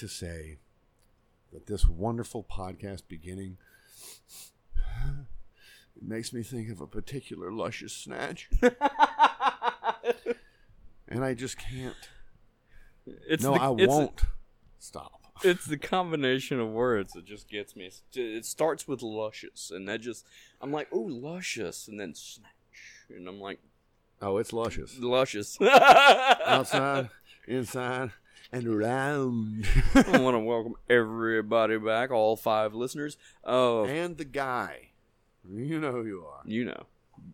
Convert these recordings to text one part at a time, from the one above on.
to say that this wonderful podcast beginning it makes me think of a particular luscious snatch. and I just can't. it's no, the, I won't stop. It's the combination of words that just gets me. It starts with luscious, and that just I'm like, oh, luscious, and then snatch, and I'm like, Oh, it's luscious. luscious. Outside, inside, and around. I want to welcome everybody back, all five listeners. Uh, and the guy. You know who you are. you know,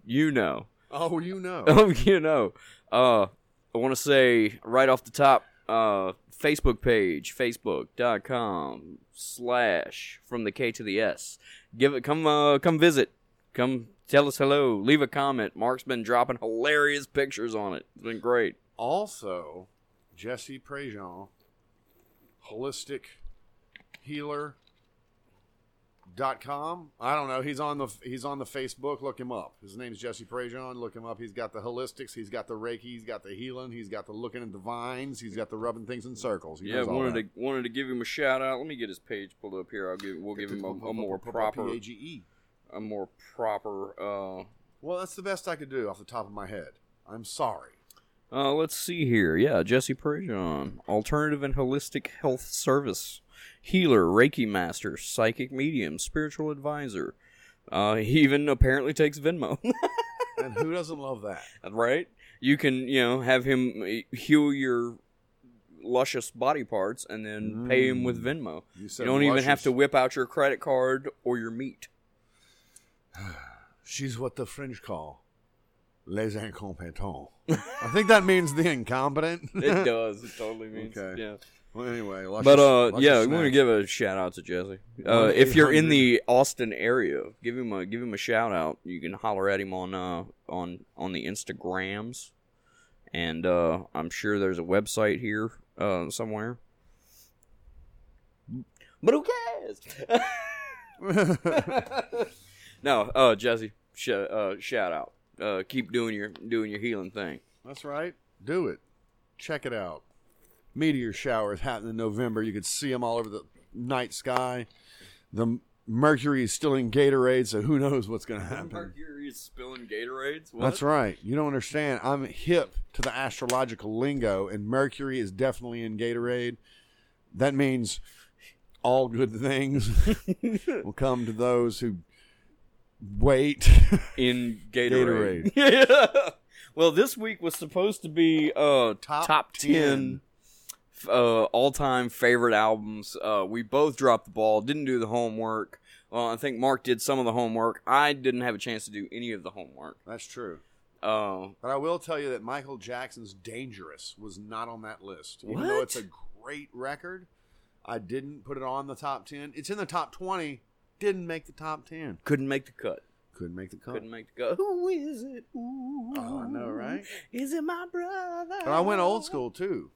you know. Oh, you know. Oh, you know. Uh, I want to say right off the top, uh, Facebook page, facebook.com slash from the K to the S. Give it, come, uh, come visit. Come tell us hello. Leave a comment. Mark's been dropping hilarious pictures on it. It's been great. Also, Jesse Prejean, holistic healer dot com. I don't know. He's on the he's on the Facebook. Look him up. His name's Jesse Prejean. Look him up. He's got the holistics. He's got the Reiki. He's got the healing. He's got the looking at the vines. He's got the rubbing things in circles. He Yeah, wanted to wanted to give him a shout out. Let me get his page pulled up here. I'll give we'll give him a, more proper P-A-G-E. a more proper uh Well, that's the best I could do off the top of my head. I'm sorry. Uh, let's see here. Yeah, Jesse Prejean, alternative and holistic health service, healer, Reiki master, psychic medium, spiritual advisor. Uh, he even apparently takes Venmo. And who doesn't love that? right? You can, you know, have him heal your luscious body parts and then pay him with Venmo. You You don't even have to whip out your credit card or your meat. She's what the French call les incompetents. I think that means the incompetent. It does. It totally means. Okay. Yeah. well, anyway, But uh, yeah, we want to give a shout out to Jesse. Uh, if you're in the Austin area, give him a give him a shout out. You can holler at him on uh on on the Instagrams, and uh, I'm sure there's a website here uh somewhere. But who cares? no, uh, Jesse, sh- uh, shout out. Uh, keep doing your doing your healing thing. That's right. Do it. Check it out. Meteor showers happen in November. You could see them all over the night sky. The mercury is still in Gatorade, so who knows what's going to happen. Mercury is spilling Gatorades. What? That's right. You don't understand. I'm hip to the astrological lingo, and Mercury is definitely in Gatorade. That means all good things will come to those who wait. in Gatorade. yeah. Well, this week was supposed to be uh top, Top 10, uh all-time favorite albums. Uh we both dropped the ball, didn't do the homework. Well, I think Mark did some of the homework. I didn't have a chance to do any of the homework. That's true. Uh But I will tell you that Michael Jackson's Dangerous was not on that list. Even What? though it's a great record, I didn't put it on the top 10. It's in the top 20, didn't make the top 10. couldn't make the cut. Couldn't make the cut. Couldn't make the cut. Who is it? Ooh, Oh, I know, right? Is it my brother? But I went old school too.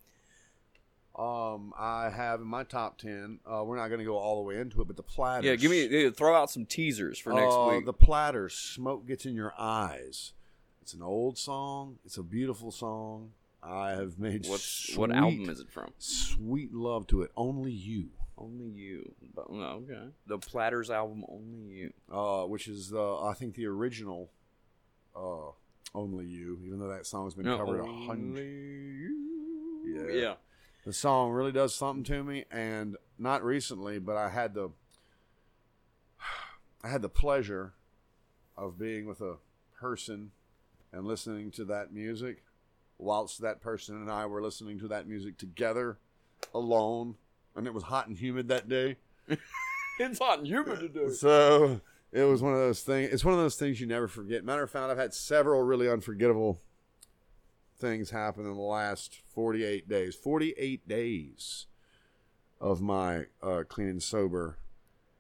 Um, I have in my top 10, uh, we're not going to go all the way into it, but the Platters. Yeah, give me yeah, throw out some teasers for next Uh, week. The Platters, Smoke Gets in Your Eyes. It's an old song. It's a beautiful song. I have made What's what album is it from? Sweet love to it. Only you. Only you. But, no, okay. The Platters album, Only You. uh, which is uh, I think the original uh, "Only You," even though that song's been No, covered a hundred. Yeah. Yeah. The song really does something to me, and not recently, but I had the I had the pleasure of being with a person and listening to that music, whilst that person and I were listening to that music together, alone, and it was hot and humid that day. It's hot and humid today. So it was one of those things. It's one of those things you never forget. Matter of fact, I've had several really unforgettable things happen in the last 48 days. 48 days of my uh, clean and sober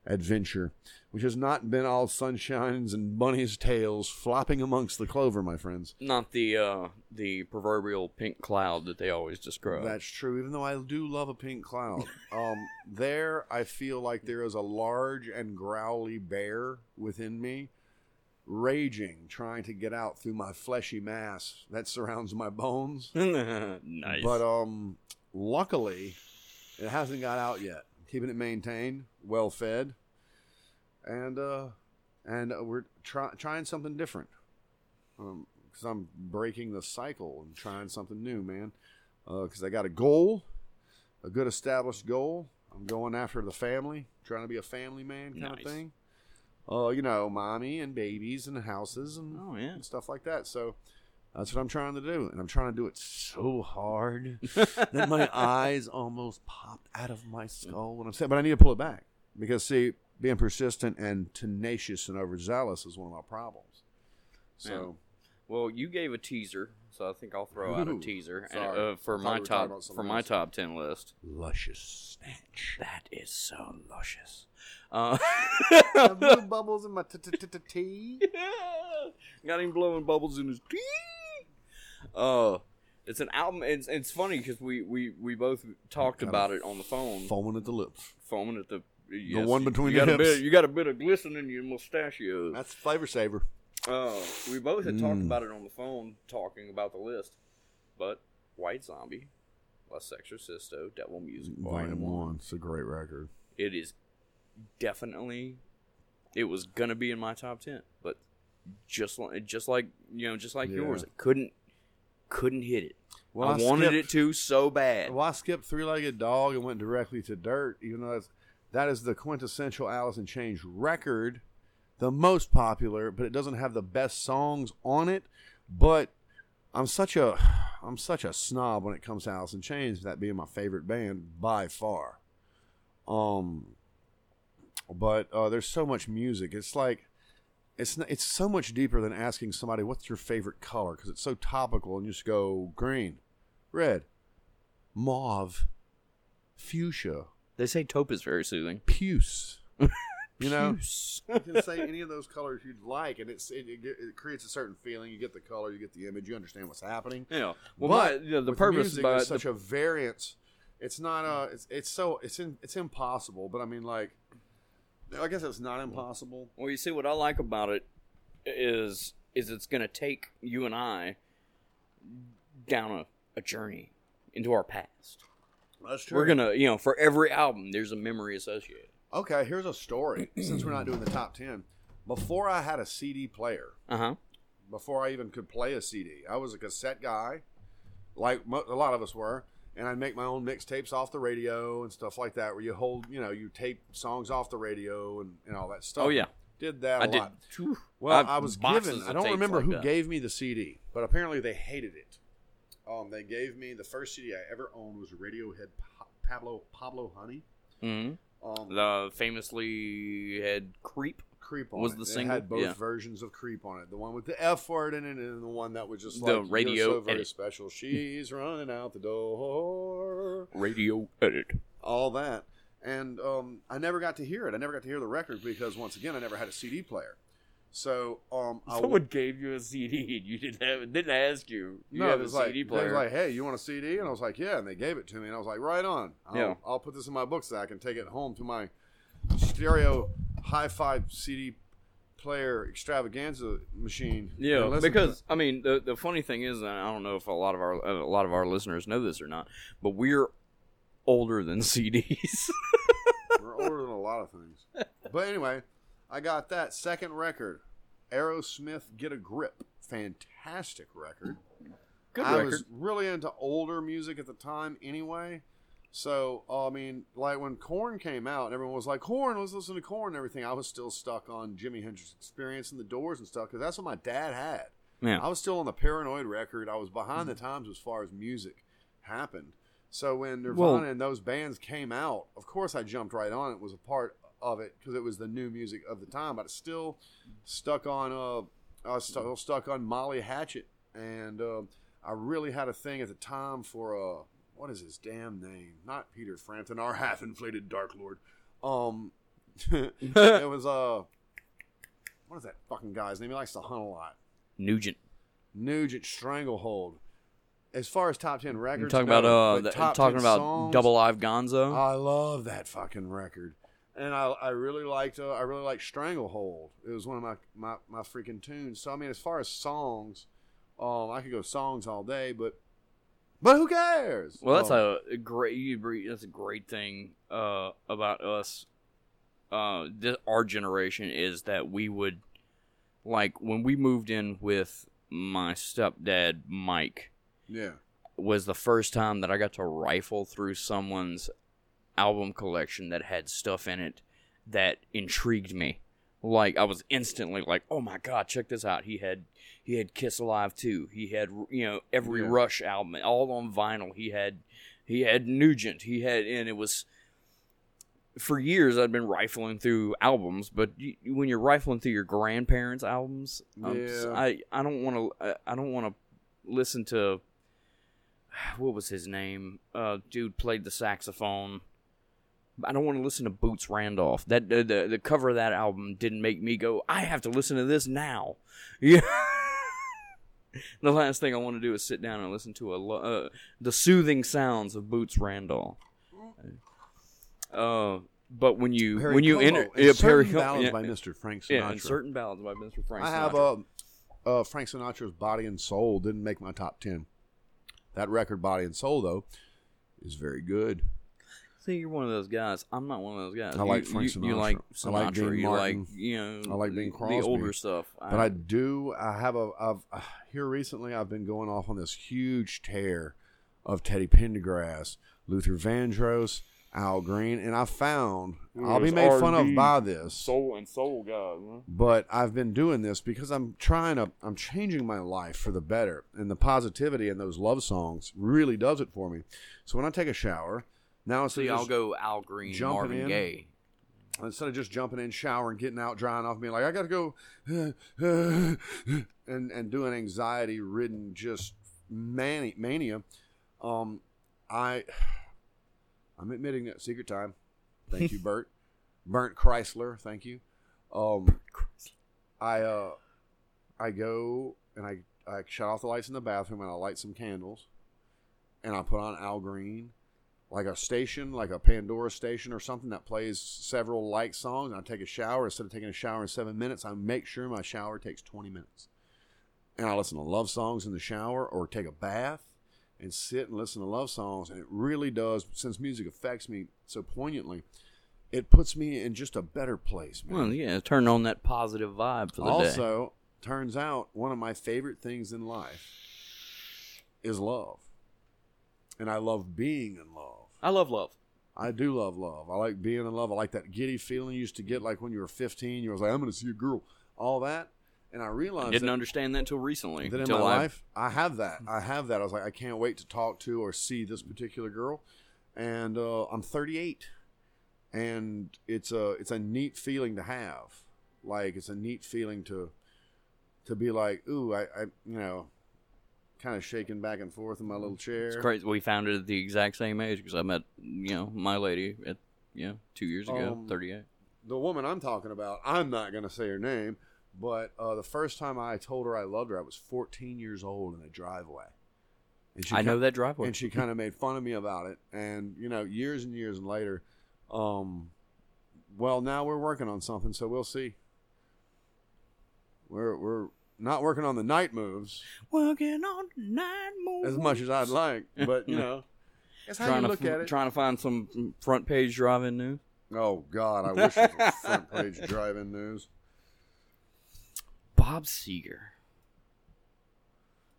adventure, which has not been all sunshines and bunnies' tails flopping amongst the clover, my friends. Not the uh, the proverbial pink cloud that they always describe. That's true, even though I do love a pink cloud. Um, there, I feel like there is a large and growly bear within me raging, trying to get out through my fleshy mass that surrounds my bones. nice. But um, luckily, it hasn't got out yet. Keeping it maintained, well fed, and uh, and uh, we're try- trying something different. Um, because I'm breaking the cycle and trying something new, man. Because I got a goal, a good established goal. I'm going after the family, trying to be a family man kind Nice. of thing. Uh, you know, mommy and babies and houses and, Oh, yeah. and stuff like that. So that's what I'm trying to do, and I'm trying to do it so hard that my eyes almost popped out of my skull when I'm saying. But I need to pull it back because see, being persistent and tenacious and overzealous is one of my problems. So. Well, you gave a teaser, so I think I'll throw out a teaser and, uh, for my we top for my else. top ten list. luscious snatch. That is so luscious. Uh, blue bubbles in my tea. Got him blowing bubbles in his tea. Uh, it's an album. It's it's funny because we, we, we both talked about it on the phone, Foaming at the lips. foaming at the yes, one between you the got a hips. bit. You got a bit of glisten in your mustachios. That's flavor saver. Uh, we both had talked Mm. about it on the phone, talking about the list. But White Zombie, La Sexorcisto, Devil Music Volume One. one. It's a great record. It is definitely. It was gonna be in my top ten, but just like just like you know, just like Yeah. yours, it couldn't couldn't hit it. Well, I, I wanted skipped- it to so bad. Well, I skipped Three Legged Dog and went directly to Dirt, even though that's, that is the quintessential Alice in Chains record, the most popular, but it doesn't have the best songs on it. But I'm such a I'm such a snob when it comes to Alice in Chains, that being my favorite band by far. Um, but uh, there's so much music. It's like it's it's so much deeper than asking somebody what's your favorite color because it's so topical and you just go green, red, mauve, fuchsia, They say taupe is very soothing. puce. You know, you can say any of those colors you'd like, and it's it, it, it creates a certain feeling. You get the color, you get the image, you understand what's happening. Yeah. Well, but my, you know, the purpose music by is the such a variance. It's not uh It's it's so it's in, it's impossible. But I mean, like, I guess it's not impossible. Well, you see, what I like about it is is it's going to take you and I down a, a journey into our past. That's true. We're gonna, you know, for every album, there's a memory associated. Okay, here's a story. Since we're not doing the top ten, before I had a CD player, Uh huh. before I even could play a CD, I was a cassette guy, like mo- a lot of us were, and I'd make my own mixtapes off the radio and stuff like that, where you hold, you know, you tape songs off the radio and, and all that stuff. Oh yeah, did that a I did. lot. Well, I've I was given. I don't remember like who that. gave me the CD, but apparently they hated it. Um, they gave me the first CD I ever owned was Radiohead Pa- Pablo Pablo Honey. Mhm. Um, The famously had creep. Creep on was it. the It single? had both Yeah. versions of Creep on it. The one with the F word in it, and the one that was just The like radio so very edit. special. She's running out the door. Radio edit. All that, and um, I never got to hear it. I never got to hear the record because once again, I never had a CD player. So um, I Someone gave you a CD and you didn't have didn't ask you. You no, have it was a like, CD They was like, hey, you want a CD? And I was like, yeah. And they gave it to me, and I was like, right on. I'll, Yeah. I'll put this in my book sack and take it home to my stereo hi-fi CD player extravaganza machine. Yeah, because I mean the the funny thing is, and I don't know if a lot of our a lot of our listeners know this or not, but we're older than CDs. We're older than a lot of things. But anyway, I got that second record, Aerosmith "Get a Grip." Fantastic record. Good I record. was really into older music at the time anyway. So, uh, I mean, like when Korn came out, and everyone was like, Korn, let's listen to Korn and everything. I was still stuck on Jimi Hendrix Experience and the Doors and stuff because that's what my dad had. Yeah. I was still on the Paranoid record. I was behind the times as far as music happened. So when Nirvana Well- and those bands came out, of course I jumped right on it. Was a part of it because it was the new music of the time. But it's still stuck on. Uh, I was still stuck on Molly Hatchet, and uh, I really had a thing at the time for uh, what is his damn name? Not Peter Frampton, our half-inflated Dark Lord. Um, it was uh, what is that fucking guy's name? He likes to hunt a lot. Nugent. Nugent Stranglehold. As far as top ten records, You're talking no, about uh, the, talking about songs, Double Live Gonzo. I love that fucking record. And I, I really liked uh, I really liked Stranglehold. It was one of my, my, my freaking tunes. So I mean, as far as songs, um, I could go songs all day, but but who cares? Well, that's Um, a great. you That's a great thing uh, about us. Uh, this, our generation is that we would like when we moved in with my stepdad, Mike. yeah. Was the first time that I got to rifle through someone's album collection that had stuff in it that intrigued me. Like I was instantly like, "Oh my god, check this out!" He had he had Kiss Alive too. He had you know every Yeah. Rush album, all on vinyl. He had he had Nugent. He had and it was for years I'd been rifling through albums, but you, when you're rifling through your grandparents' albums, I'm Yeah. I I don't want to I don't want to listen to what was his name? Uh, dude played the saxophone. I don't want to listen to Boots Randolph. That the, the the cover of that album didn't make me go. I have to listen to this now. Yeah. the last thing I want to do is sit down and listen to a lo- uh, the soothing sounds of Boots Randolph. Uh, but when you Perry when you Como enter yeah, certain Perry ballads yeah, by Mr. Frank Sinatra. yeah, and certain ballads by Mr. Frank. I have Sinatra. uh, uh, Frank Sinatra's Body and Soul didn't make my top ten. That record, Body and Soul, though, is very good. See, you're one of those guys. I'm not one of those guys. I like you, Frank you, you Sinatra. like I Sinatra. like Dean you Martin. like you know. I like Bing the older stuff. But I do. I have a. I've uh, here recently. I've been going off on this huge tear of Teddy Pendergrass, Luther Vandross, Al Green, and I found I'll be made fun of by this. soul and soul guys. but I've been doing this because I'm trying to I'm changing my life for the better and the positivity in those love songs really does it for me. So when I take a shower, now instead See, of I'll go Al Green, Marvin in. Gaye. instead of just jumping in, showering, getting out, drying off, being like I got to go and and doing anxiety ridden just mani- mania, um, I I'm admitting that secret time. Thank you, Bert. Burnt Chrysler. Thank you. Um, I uh, I go and I I shut off the lights in the bathroom and I light some candles, and I put on Al Green, like a station, like a Pandora station or something that plays several like songs. And I take a shower instead of taking a shower in seven minutes. I make sure my shower takes twenty minutes, and I listen to love songs in the shower or take a bath and sit and listen to love songs. And it really does, since music affects me so poignantly, it puts me in just a better place, man. Well, yeah, turn on that positive vibe for the day. also, turns out one of my favorite things in life is love. And I love being in love. I love love. I do love love. I like being in love. I like that giddy feeling you used to get like when you were 15. You was like, I'm going to see a girl. All that. And I realized I Didn't that, understand that until recently. that in until my I, life, I have that. I have that. I was like, I can't wait to talk to or see this particular girl. And uh, I'm 38. And it's a it's a neat feeling to have. Like it's a neat feeling to to be like, ooh, I, I you know, kind of shaking back and forth in my little chair. It's crazy. We found it at the exact same age because I met, you know, my lady at, you know, two years ago, Um, 38. the woman I'm talking about, I'm not going to say her name, but uh, the first time I told her I loved her, I was 14 years old in a driveway. And she I know that driveway. And she kind of made fun of me about it. And, you know, years and years and later, um, well, now we're working on something, so we'll see. We're, we're not working on the night moves Working on night moon. as much as I'd like, but, you know, that's how trying you to look at it. trying to find some front page drive-in news. oh, God, I wish it was front page drive-in news. Bob Seger.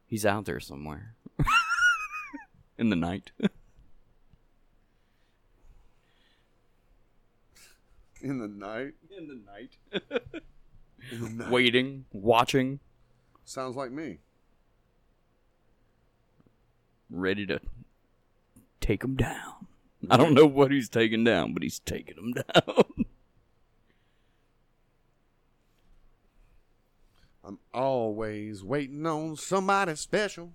He's out there somewhere. In the night. In the night. In the night. In the night. Waiting, watching, Sounds like me. ready to take him down. I don't know what he's taking down, but he's taking him down. I'm always waiting on somebody special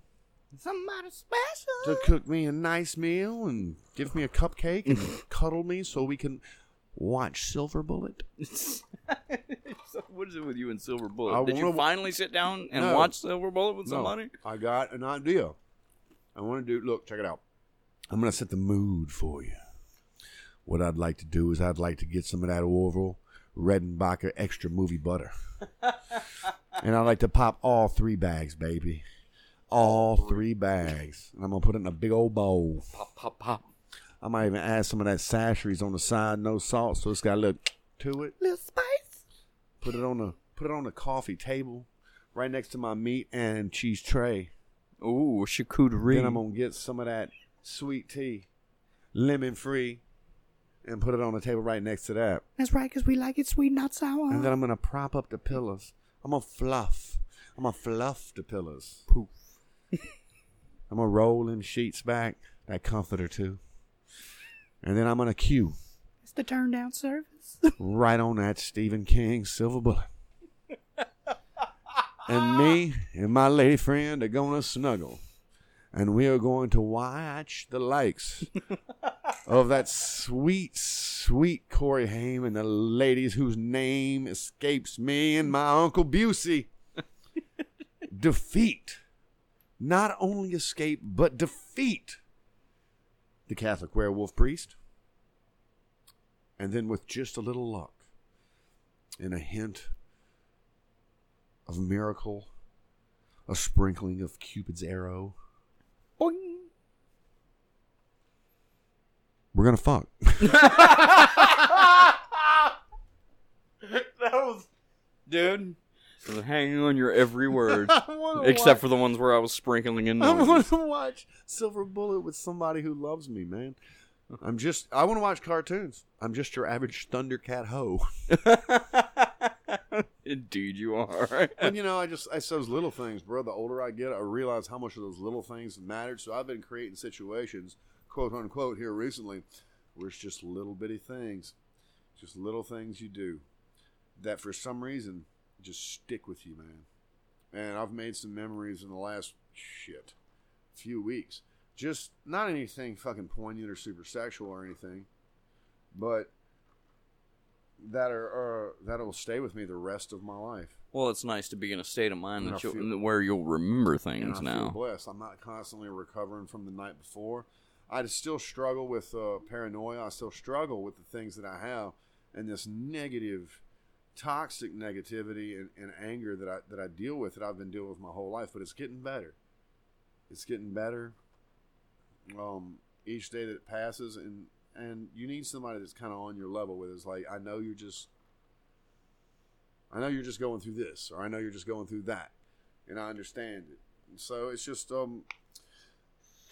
Somebody special. to cook me a nice meal and give me a cupcake and cuddle me so we can watch Silver Bullet. so what is it with you and Silver Bullet? I Did you wanna- finally sit down and No. watch Silver Bullet with No, somebody? I got an idea. I want to do. Look, check it out. I'm going to set the mood for you. what I'd like to do is I'd like to get some of that Orville Redenbacher extra movie butter. and I'd like to pop all three bags, baby. All three bags. And I'm going to put it in a big old bowl. Pop, pop, pop. I might even add some of that sasheries on the side, no salt, so it's got a little to it. Little spice. Put it on the put it on the coffee table, right next to my meat and cheese tray. Ooh, a charcuterie. Then I'm gonna get some of that sweet tea, lemon free, and put it on the table right next to that. That's right, because we like it sweet, not sour. And then I'm gonna prop up the pillows. I'm gonna fluff. I'm gonna fluff the pillows. Poof. I'm gonna roll them sheets back, that comforter too. And then I'm gonna cue It's the turn down service. right on that Stephen King silver bullet. and me and my lady friend are gonna snuggle. And we are going to watch the likes of that sweet, sweet Corey Haim and the ladies whose name escapes me and my Uncle Busey. defeat. Not only escape, but defeat the Catholic werewolf priest. And then, with just a little luck and a hint of miracle, a sprinkling of Cupid's arrow, Boing. we're going to fuck. That was. Dude. I was hanging on your every word. Except for the ones where I was sprinkling in I want to watch Silver Bullet with somebody who loves me, man. I'm just, I want to watch cartoons. I'm just your average Thundercat hoe. Indeed, you are. and you know, I just, it's those little things, bro. The older I get, I realize how much of those little things mattered. So I've been creating situations, quote unquote, here recently, where it's just little bitty things, just little things you do that for some reason just stick with you, man. And I've made some memories in the last shit few weeks. Just not anything fucking poignant or super sexual or anything, but that are, are that'll stay with me the rest of my life. Well, it's nice to be in a state of mind that you'll, feel- where you'll remember things now. blessed. I'm not constantly recovering from the night before. I still struggle with uh, paranoia. I still struggle with the things that I have, and this negative, toxic negativity and, and anger that I that I deal with that I've been dealing with my whole life. But it's getting better. It's getting better. Um, each day that passes, and and you need somebody that's kind of on your level with. Is like I know you're just. I know you're just going through this, or I know you're just going through that, and I understand it. So it's just um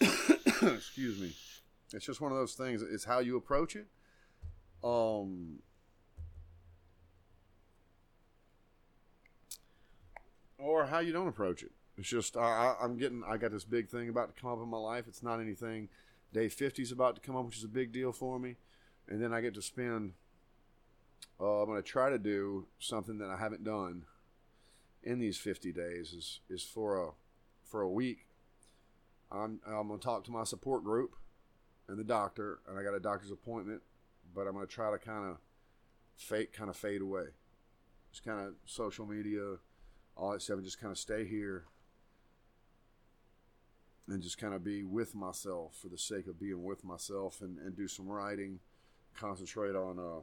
excuse me. It's just one of those things. It's how you approach it. Um or how you don't approach it. It's just I, I'm getting I got this big thing about to come up in my life. It's not anything. Day 50 is about to come up, which is a big deal for me. And then I get to spend. Uh, I'm going to try to do something that I haven't done in these 50 days. Is is for a for a week. I'm I'm going to talk to my support group and the doctor, and I got a doctor's appointment. But I'm going to try to kind of fake kind of fade away. Just kind of social media, all that stuff, and just kind of stay here and just kind of be with myself for the sake of being with myself and, and do some writing, concentrate on uh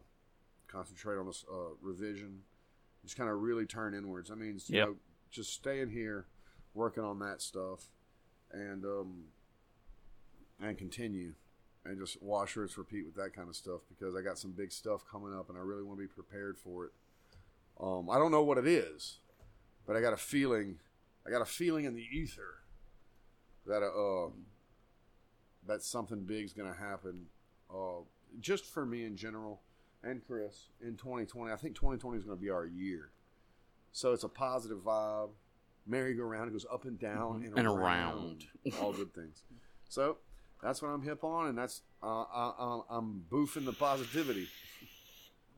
concentrate on this uh, revision, just kind of really turn inwards. I mean, you Yep. know, just staying here, working on that stuff, and um and continue and just wash rinse repeat with that kind of stuff because I got some big stuff coming up and I really want to be prepared for it. Um, I don't know what it is, but I got a feeling. I got a feeling in the ether that uh, um, that something big's gonna happen. Uh, just for me in general and Chris in 2020. I think 2020 is gonna be our year. So it's a positive vibe. Merry-go-round. It goes up and down and, Mm-hmm. And around. around. All good things. So that's what I'm hip on, and that's uh, I, I'm boofing the positivity.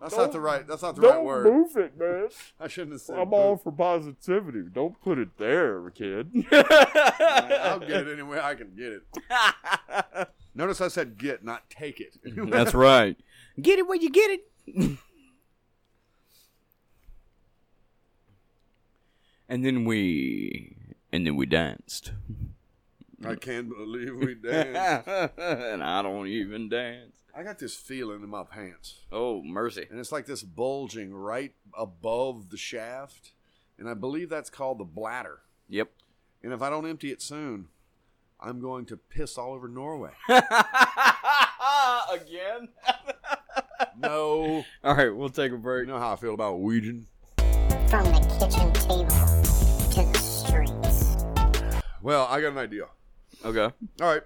That's not the right. That's not the right word. move it, man. I shouldn't have said. I'm all for positivity. Don't put it there, kid. boof. I'll get it any way I can get it. Notice I said get, not take it. That's right. Get it where you get it. and then we and then we danced. I can't believe we danced. and I don't even dance. I got this feeling in my pants, Oh, mercy. and it's like this bulging right above the shaft, and I believe that's called the bladder. Yep. And if I don't empty it soon, I'm going to piss all over Norway. Again? no, All right, we'll take a break. you break. know how I feel about Norwegian. From the kitchen table to the streets. Well, I got an idea. Okay. All right.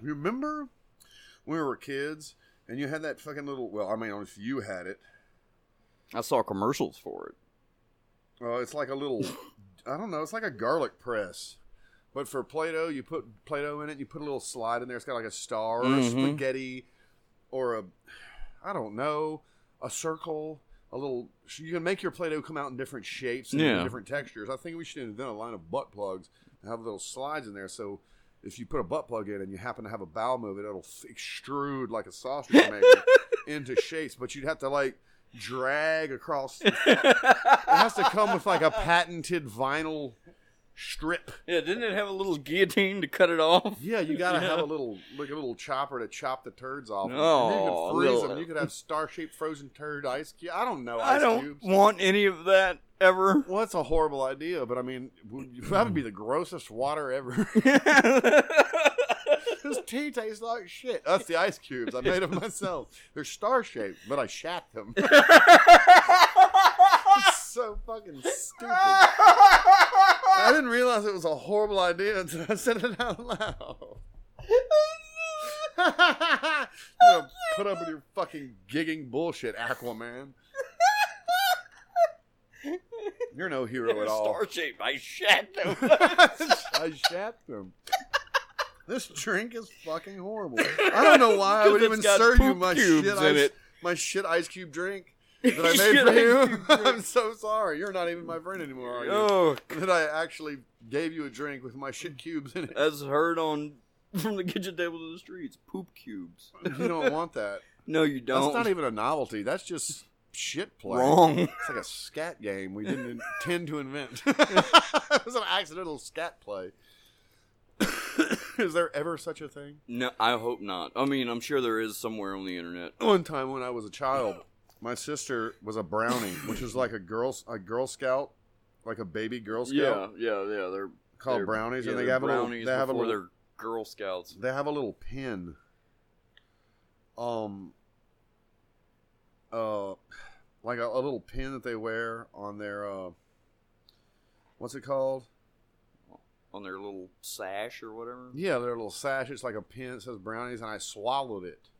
Remember when we were kids and you had that fucking little, well, I mean, I don't know if you had it. I saw commercials for it. Well, it's like a little, I don't know, it's like a garlic press. But for Play Doh, you put Play Doh in it, you put a little slide in there. It's got like a star or a mm-hmm. spaghetti or a, I don't know, a circle, a little. You can make your Play Doh come out in different shapes and Yeah. different textures. I think we should invent a line of butt plugs and have little slides in there. So if you put a butt plug in and you happen to have a bowel movement, it'll extrude like a sausage maker into shapes. But you'd have to like drag across. it has to come with like a patented vinyl strip. Yeah, didn't it have a little guillotine to cut it off? Yeah, you gotta have a little like a little chopper to chop the turds off. Oh, then you could freeze them. You could have star shaped frozen turd ice cube. I don't know. I don't cubes. want any of that ever. Well, that's a horrible idea, but I mean, that would be the grossest water ever. This tea tastes like shit. That's the ice cubes. I made them myself. They're star shaped, but I shat them. It's so fucking stupid. I didn't realize it was a horrible idea until I said it out loud. you know, put up with your fucking gigging bullshit, Aquaman. You're no hero at all. Star shape. I shat them. I shat them. This drink is fucking horrible. I don't know why I would 'Cause even it's got serve you poop my cubes shit in ice, it. my shit ice cube drink that I made Shit for ice you. cube drink. I'm so sorry. You're not even my friend anymore, are you? oh, That I actually gave you a drink with my shit cubes in it. as heard on from the kitchen table to the streets, poop cubes. You don't want that. No, you don't. That's not even a novelty. That's just shit play. wrong. It's like a scat game we didn't intend to invent. it was an accidental scat play. is there ever such a thing? No, I hope not. I mean, I'm sure there is somewhere on the internet. One time when I was a child, my sister was a brownie, which is like a girl a Girl Scout, like a baby Girl Scout Yeah, yeah, yeah. They're called they're- brownies, yeah, and they have a little brownies they have a little they're Girl Scouts. they have a little pin. Um. Uh, like a, a little pin that they wear on their uh. What's it called? on their little sash or whatever. Yeah, their little sash. It's like a pin that says brownies, and I swallowed it.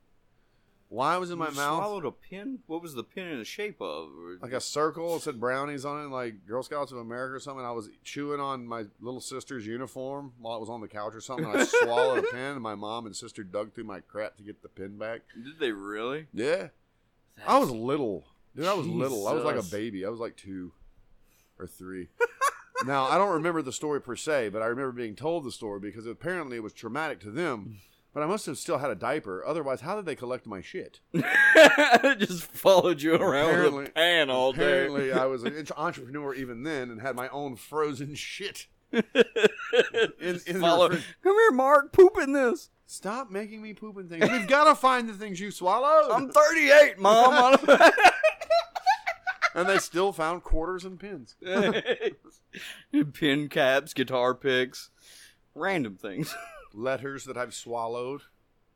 Why was in my You mouth? Swallowed a pin. What was the pin in the shape of? Like a circle. It said brownies on it, like Girl Scouts of America or something. I was chewing on my little sister's uniform while it was on the couch or something. And I swallowed a pin, and my mom and sister dug through my crap to get the pin back. Did they really? Yeah, I was little, dude. I was little. I was like a baby. I was like two or three. now I don't remember the story per se, but I remember being told the story because apparently it was traumatic to them. But I must have still had a diaper. Otherwise, how did they collect my shit? just followed you around Apparently- with a pan all day. Apparently, I was an entrepreneur even then and had my own frozen shit. in, in Come here, Mark. Poop in this. Stop making me poop and things. We've got to find the things you swallowed. I'm 38, Mom. and they still found quarters and pins. Pin caps, guitar picks, random things. Letters that I've swallowed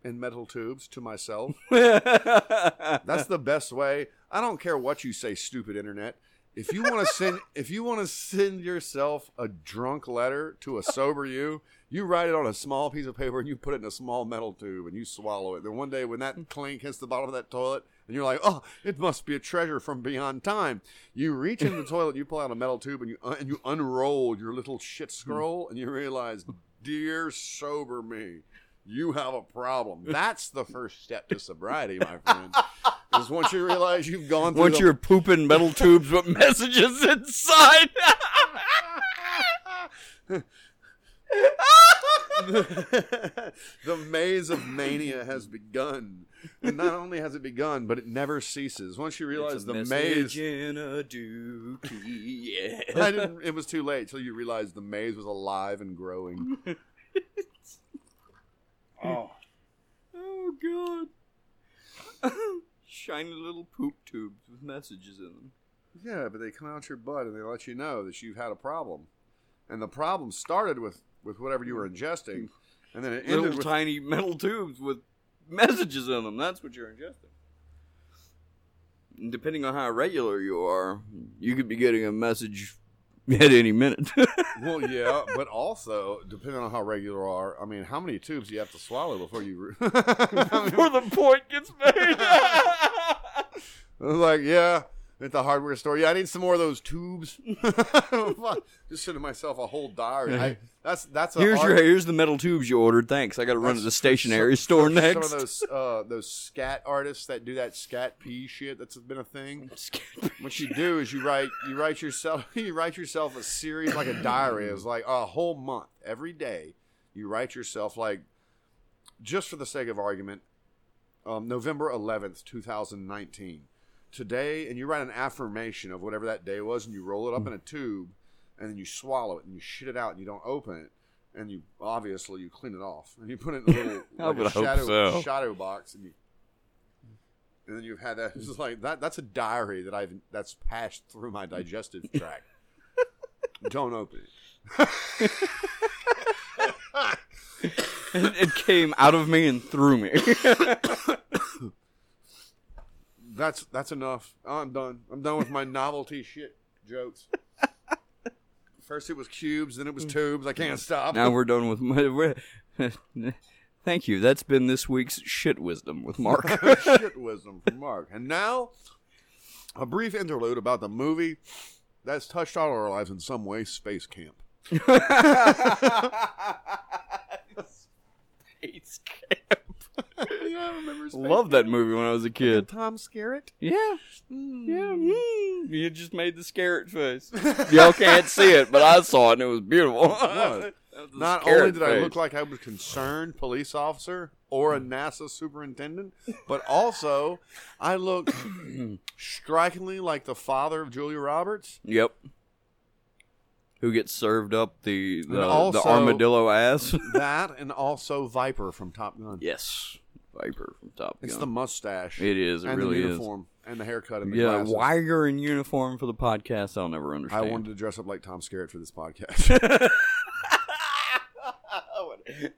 in metal tubes to myself. That's That's the best way. I don't care what you say, stupid internet. If you want to send, if you want to send yourself a drunk letter to a sober you, you write it on a small piece of paper and you put it in a small metal tube and you swallow it. Then one day when that hmm. clink hits the bottom of that toilet and you're like, oh, it must be a treasure from beyond time. You reach in the toilet, you pull out a metal tube and you un- and you unroll your little shit hmm. scroll and you realize, hmm. dear sober me, you have a problem. That's the first step to sobriety, my friend. Is once you realize you've gone through Once the- you're pooping metal tubes with messages inside. the maze of mania has begun. And not only has it begun, but it never ceases. Once you realize the maze in a dookie, yeah. I didn't, it was too late till you realized the maze was alive and growing. Oh, Oh god. Shiny little poop tubes with messages in them. yeah, but they come out your butt and they let you know that you've had a problem, and the problem started with with whatever you were ingesting, and then it ended Little with tiny metal tubes with messages in them. That's what you're ingesting. And depending on how regular you are, you could be getting a message at any minute. well, yeah, but also depending on how regular you are, I mean, how many tubes do you have to swallow before you? Mean, Before the point gets made. I was like, yeah, at the hardware store. Yeah, I need some more of those tubes. Just sending myself a whole diary. I, that's that's a here's art- your here's the metal tubes you ordered. Thanks. I got to run to the stationery some- store next. Some of those uh, those scat artists that do that scat p shit that's been a thing. What you do is you write you write yourself you write yourself a series like a diary. It's like a whole month every day. You write yourself like just for the sake of argument, um, November eleventh, two thousand nineteen. Today, and you write an affirmation of whatever that day was, and you roll it up in a tube, and then you swallow it, and you shit it out, and you don't open it, and you obviously you clean it off, and you put it in a little like a shadow so. shadow box, and you and then you've had that. It's like that. That's a diary that I've that's passed through my digestive tract. Don't open it. it, it came out of me and through me. That's that's enough. I'm done. I'm done with my novelty shit jokes. First it was cubes, then it was tubes. I can't stop. now we're done with my. we're- Thank you. That's been this week's shit wisdom with Mark. shit wisdom from Mark. And now, a brief interlude about the movie that's touched all our lives in some way Space Camp. Space Camp. yeah, I remember Space Love that movie when I was a kid. Tom Skerritt. Yeah. Yeah. mm. You just made the Skerritt face. Y'all can't see it, but I saw it and it was beautiful. was. Was Not only did I look like I was a concerned police officer or a NASA superintendent, but also I looked strikingly like the father of Julia Roberts. Yep. Who gets served up the the, also- the armadillo ass? That and also Viper from Top Gun. yes. Viper from Top Gun. It's the mustache. It is. It and really the is. uniform and the haircut and the Yeah, glasses. why you're in uniform for the podcast, I'll never understand. I wanted to dress up like Tom Skerritt for this podcast.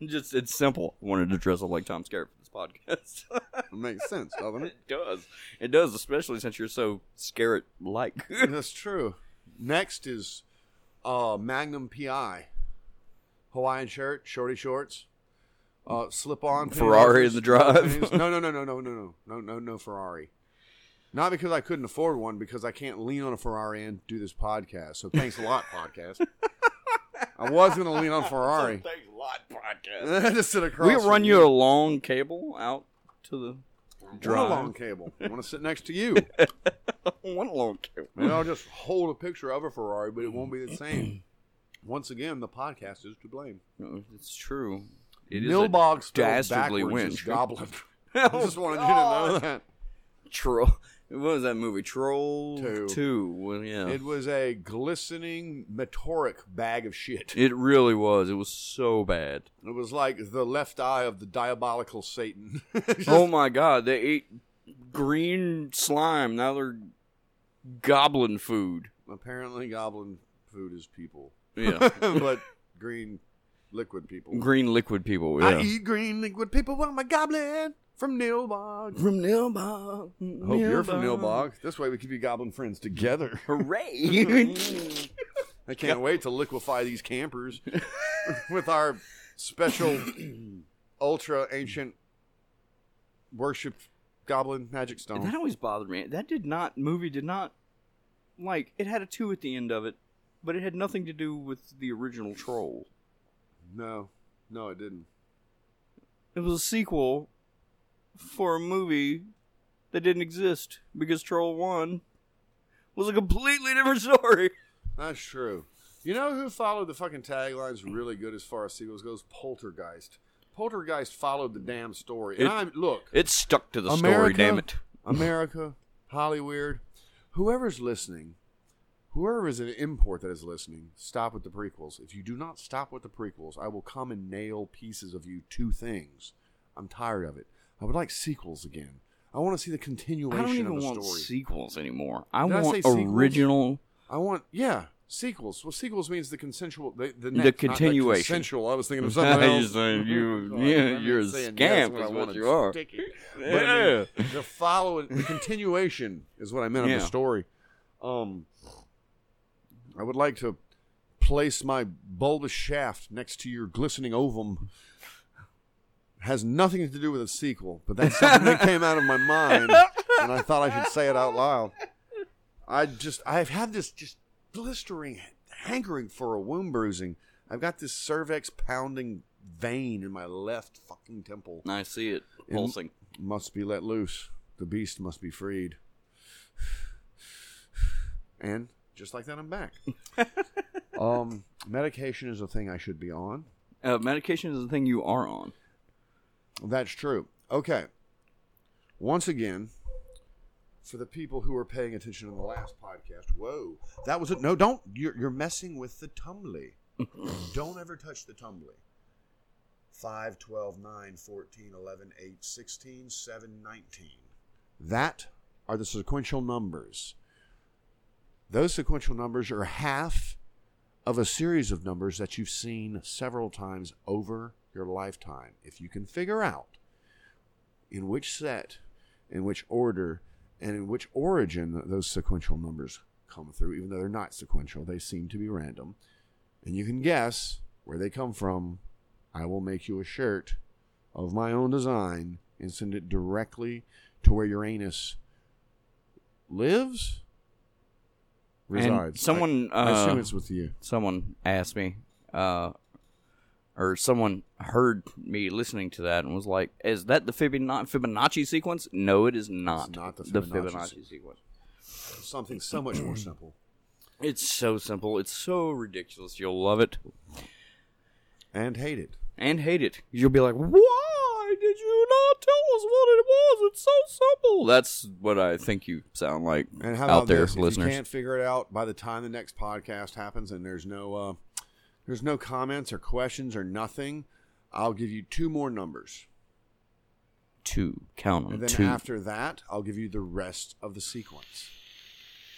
Just it's simple. I wanted to dress up like Tom Skerritt for this podcast. it makes sense, doesn't it? it does. It does, especially since you're so Skerritt like. That's true. Next is uh, Magnum PI. Hawaiian shirt, shorty shorts, uh, slip on Ferrari in the drive. No, no, no, no, no, no, no, no, no, no Ferrari. Not because I couldn't afford one, because I can't lean on a Ferrari and do this podcast. So thanks a lot, podcast. I was going to lean on Ferrari. Thanks a lot, podcast. Just sit across. We from run you a long cable out to the Drive. a long cable. I want to sit next to you. One long cable. Maybe I'll just hold a picture of a Ferrari, but it won't be the same. Once again, the podcast is to blame. No, It's true. It is a spelled dastardly backwards win. goblin. I just wanted you to know oh, that. Troll. What was that movie? Troll Two. Two. Well, yeah. It was a glistening, meteoric bag of shit. It really was. It was so bad. It was like the left eye of the diabolical Satan. Oh my god! They ate green slime. Now they're goblin food. Apparently, goblin food is people, Yeah. but green liquid people. green liquid people. I Yeah. eat green liquid people. I'm a goblin from Nilbog. From Nilbog. Hope you're from Nilbog. This way we can be goblin friends together. Hooray! I can't wait to liquefy these campers with our special ultra ancient worship goblin magic stone. that always bothered me. That did not movie did not like it had a two at the end of it, but it had nothing to do with the original Troll. No, no, it didn't. It was a sequel for a movie that didn't exist because Troll One was a completely different story. That's true. You know who followed the fucking taglines really good as far as sequels goes? Poltergeist. Poltergeist followed the damn story. And It- I'm look, It stuck to the story. Damn it! America, Hollywood, whoever's listening, whoever is an import that is listening, stop with the prequels. If you do not stop with the prequels, I will come and nail pieces of you two things. I'm tired of it. I would like sequels again. I want to see the continuation of the story. I don't even the want story. sequels anymore. I Did want sequels? original. I want yeah sequels. Well, sequels means the consensual the the, The next, not continuation. consensual. I was thinking of something else. saying you- God, yeah, you're a scamp yes is what you are. But I mean, Yeah. the follow the continuation is what I meant of the story. Um, I would like to place my bulbous shaft next to your glistening ovum. Has nothing to do with a sequel, but that's something that came out of my mind, and I thought I should say it out loud. I just I've had this just blistering hankering for a wound bruising. I've got this cervix pounding vein in my left fucking temple. I see it In- pulsing. Must be let loose. The beast must be freed. And just like that, I'm back. um, medication is a thing I should be on. Uh, medication is the thing you are on. That's true. Okay. Once again, for the people who are paying attention in the last podcast, whoa, that was it. No, don't. You're, you're messing with the tumbly. don't ever touch the tumbly. 5, 12, 9, 14, 11, 8, 16, 7, 19. That are the sequential numbers. Those sequential numbers are half of a series of numbers that you've seen several times over your lifetime. If you can figure out in which set, in which order, and in which origin those sequential numbers come through, even though they're not sequential, they seem to be random, and you can guess where they come from, I will make you a shirt of my own design and send it directly to where your anus lives, resides. And someone, I, I assume uh, it's with you. someone asked me, uh, or someone heard me listening to that and was like, "Is that the Fibonacci, Fibonacci sequence?" No, it is not. It's not the the Fibonacci Fibonacci sequence. Something so much more simple. It's so simple. It's so ridiculous. You'll love it And hate it. and hate it. You'll be like, "Why did you not tell us what it was? It's so simple." That's what I think you sound like And how out there, this? If listeners. you can't figure it out by the time the next podcast happens, and there's no uh, there's no comments or questions or nothing, I'll give you two more numbers, Two, count and then Two. after that, I'll give you the rest of the sequence,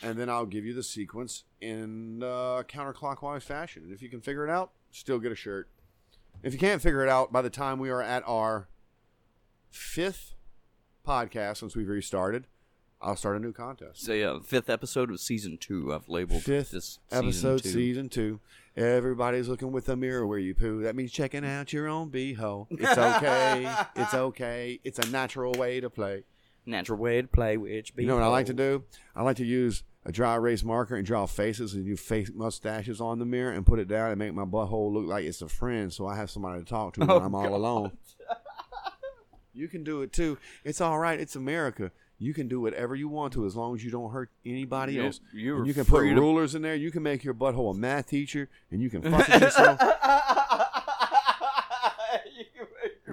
and then I'll give you the sequence in uh, counterclockwise fashion. And if you can figure it out, still get a shirt. If you can't figure it out by the time we are at our fifth podcast since we've restarted, I'll start a new contest. So yeah, fifth episode of season two. I've labeled fifth this episode, season two. season two. Everybody's looking with a mirror where you poo. That means checking out your own beehole. It's okay. it's okay. It's a natural way to play. Natural way to play which be You know what I like to do? I like to use a dry erase marker and draw faces and do face mustaches on the mirror and put it down and make my butthole look like it's a friend so I have somebody to talk to oh, when Oh, I'm all God. alone. You can do it too. It's all right. It's America. You can do whatever you want to as long as you don't hurt anybody You- else. you're you can put to- rulers in there. You can make your butthole a math teacher, and you can fuck it yourself.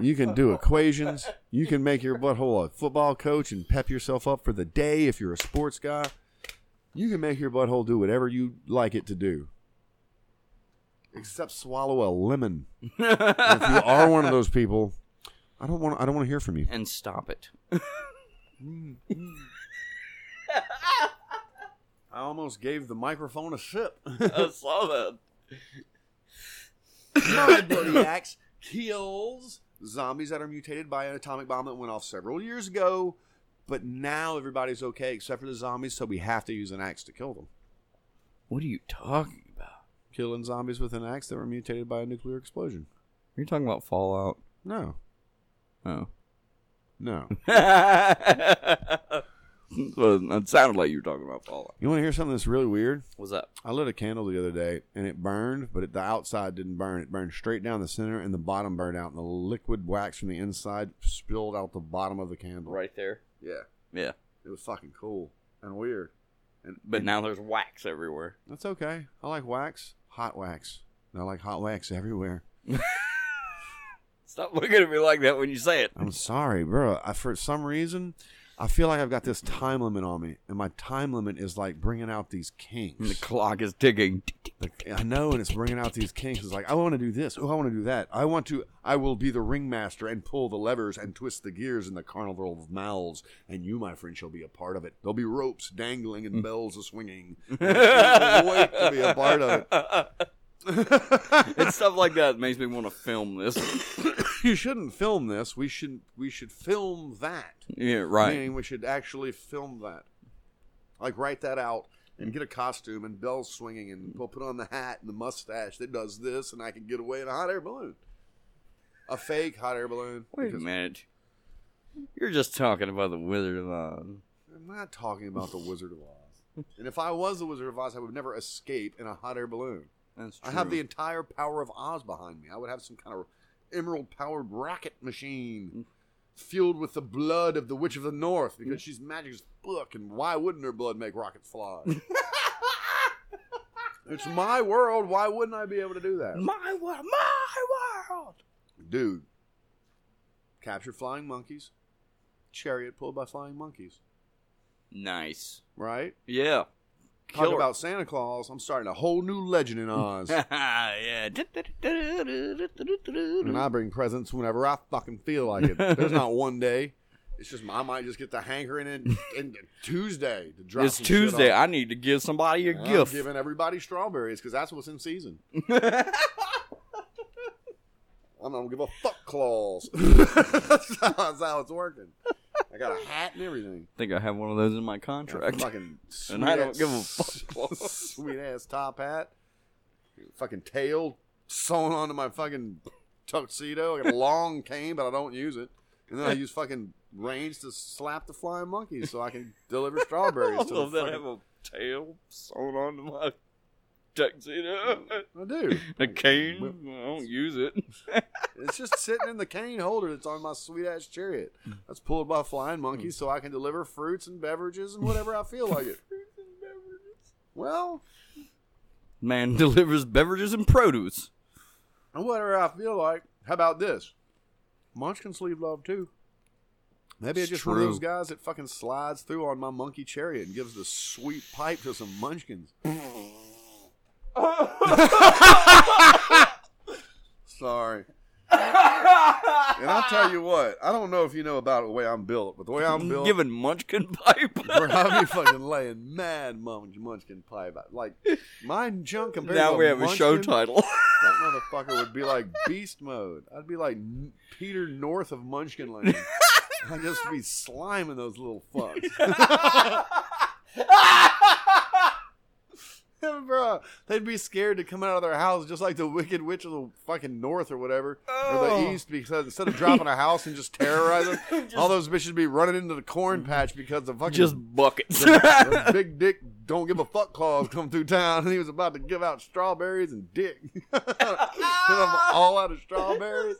You can do equations. You can make your butthole a football coach and pep yourself up for the day if you're a sports guy. You can make your butthole do whatever you like it to do. Except swallow a lemon. If you are one of those people, I don't want I don't want to hear from you. and stop it. I almost gave the microphone a sip. I saw that. My Bloody Axe kills zombies that are mutated by an atomic bomb that went off several years ago. But now everybody's okay except for the zombies, so we have to use an axe to kill them. What are you talking about? Killing zombies with an axe that were mutated by a nuclear explosion. Are You're talking about Fallout. No. Oh. No. well, it sounded like you were talking about Fallout. You want to hear something that's really weird? What's that? I lit a candle the other day and it burned, but it, the outside didn't burn. It burned straight down the center and the bottom burned out, and the liquid wax from the inside spilled out the bottom of the candle. Right there. Yeah. Yeah. It was fucking cool and weird. And But now there's wax everywhere. That's okay. I like wax, hot wax. And I like hot wax everywhere. Stop looking at me like that when you say it. I'm sorry, bro. I, for some reason, I feel like I've got this time limit on me, and my time limit is like bringing out these kinks. The clock is ticking. I know, and it's bringing out these kinks. It's like I want to do this. Oh, I want to do that. I want to. I will be the ringmaster and pull the levers and twist the gears in the carnival of mouths. And you, my friend, shall be a part of it. There'll be ropes dangling and bells a swinging. Wait to be a part of it. It's stuff like that that makes me want to film this. you shouldn't film this. We should. We should film that. yeah, right. Meaning we should actually film that. Like write that out and get a costume and bells swinging and we'll put on the hat and the mustache that does this and I can get away in a hot air balloon. A fake hot air balloon. Wait a minute. You're just talking about the Wizard of Oz. I'm not talking about the Wizard of Oz. And if I was the Wizard of Oz, I would never escape in a hot air balloon. That's true. I have the entire power of Oz behind me. I would have some kind of emerald powered rocket machine mm. fueled with the blood of the Witch of the North because she's magic as fuck, and why wouldn't her blood make rockets fly? it's my world. Why wouldn't I be able to do that? my world, my world. Dude, captured flying monkeys, chariot pulled by flying monkeys, Nice. right? Yeah. Talk Killer. about Santa Claus. I'm starting a whole new legend in Oz. yeah. and I bring presents whenever I fucking feel like it. There's not one day. It's just I might just get the hankering in, in Tuesday to drop. It's Tuesday. I need to give somebody a And gift. I'm giving everybody strawberries because that's what's in season. I'm gonna give a fuck claws. that's, how, that's how it's working. I got a hat and everything. I think I have one of those in my contract. fucking And I don't sweet give a fuck. Sweet ass top hat. Fucking tail sewn onto my fucking tuxedo. I got a long cane, but I don't use it. And then I use fucking reins to slap the flying monkeys so I can deliver strawberries I to love that I have a tail sewn onto my tuxedo. I do. a cane. I don't use it. It's just sitting in the cane holder that's on my sweet ass chariot. That's pulled by flying monkeys hmm. so I can deliver fruits and beverages and whatever I feel like it. Well, Man delivers beverages and produce. And whatever I feel like. How about this? Munchkins leave love too. Maybe it's just one of those guys that fucking slides through on my monkey chariot and gives the sweet pipe to some munchkins. Sorry. and I'll tell you what, I don't know if you know about the way I'm built, but the way I'm built, Giving munchkin pipe. bro, I'll be fucking laying mad munch, munchkin pipe. Like, my junk compared to mine. now to we have a show munchkin, title. That motherfucker would be like beast mode. I'd be like N- Peter North of Munchkin Land. I'd just be sliming those little fucks. Bro, they'd be scared to come out of their house just like the Wicked Witch of the fucking North or whatever, or Oh. the East, because instead of dropping a house and just terrorizing, all those bitches be running into the corn patch because the fucking Just buckets. the big dick don't give a fuck claws come through town and he was about to give out strawberries and dick. All out of strawberries.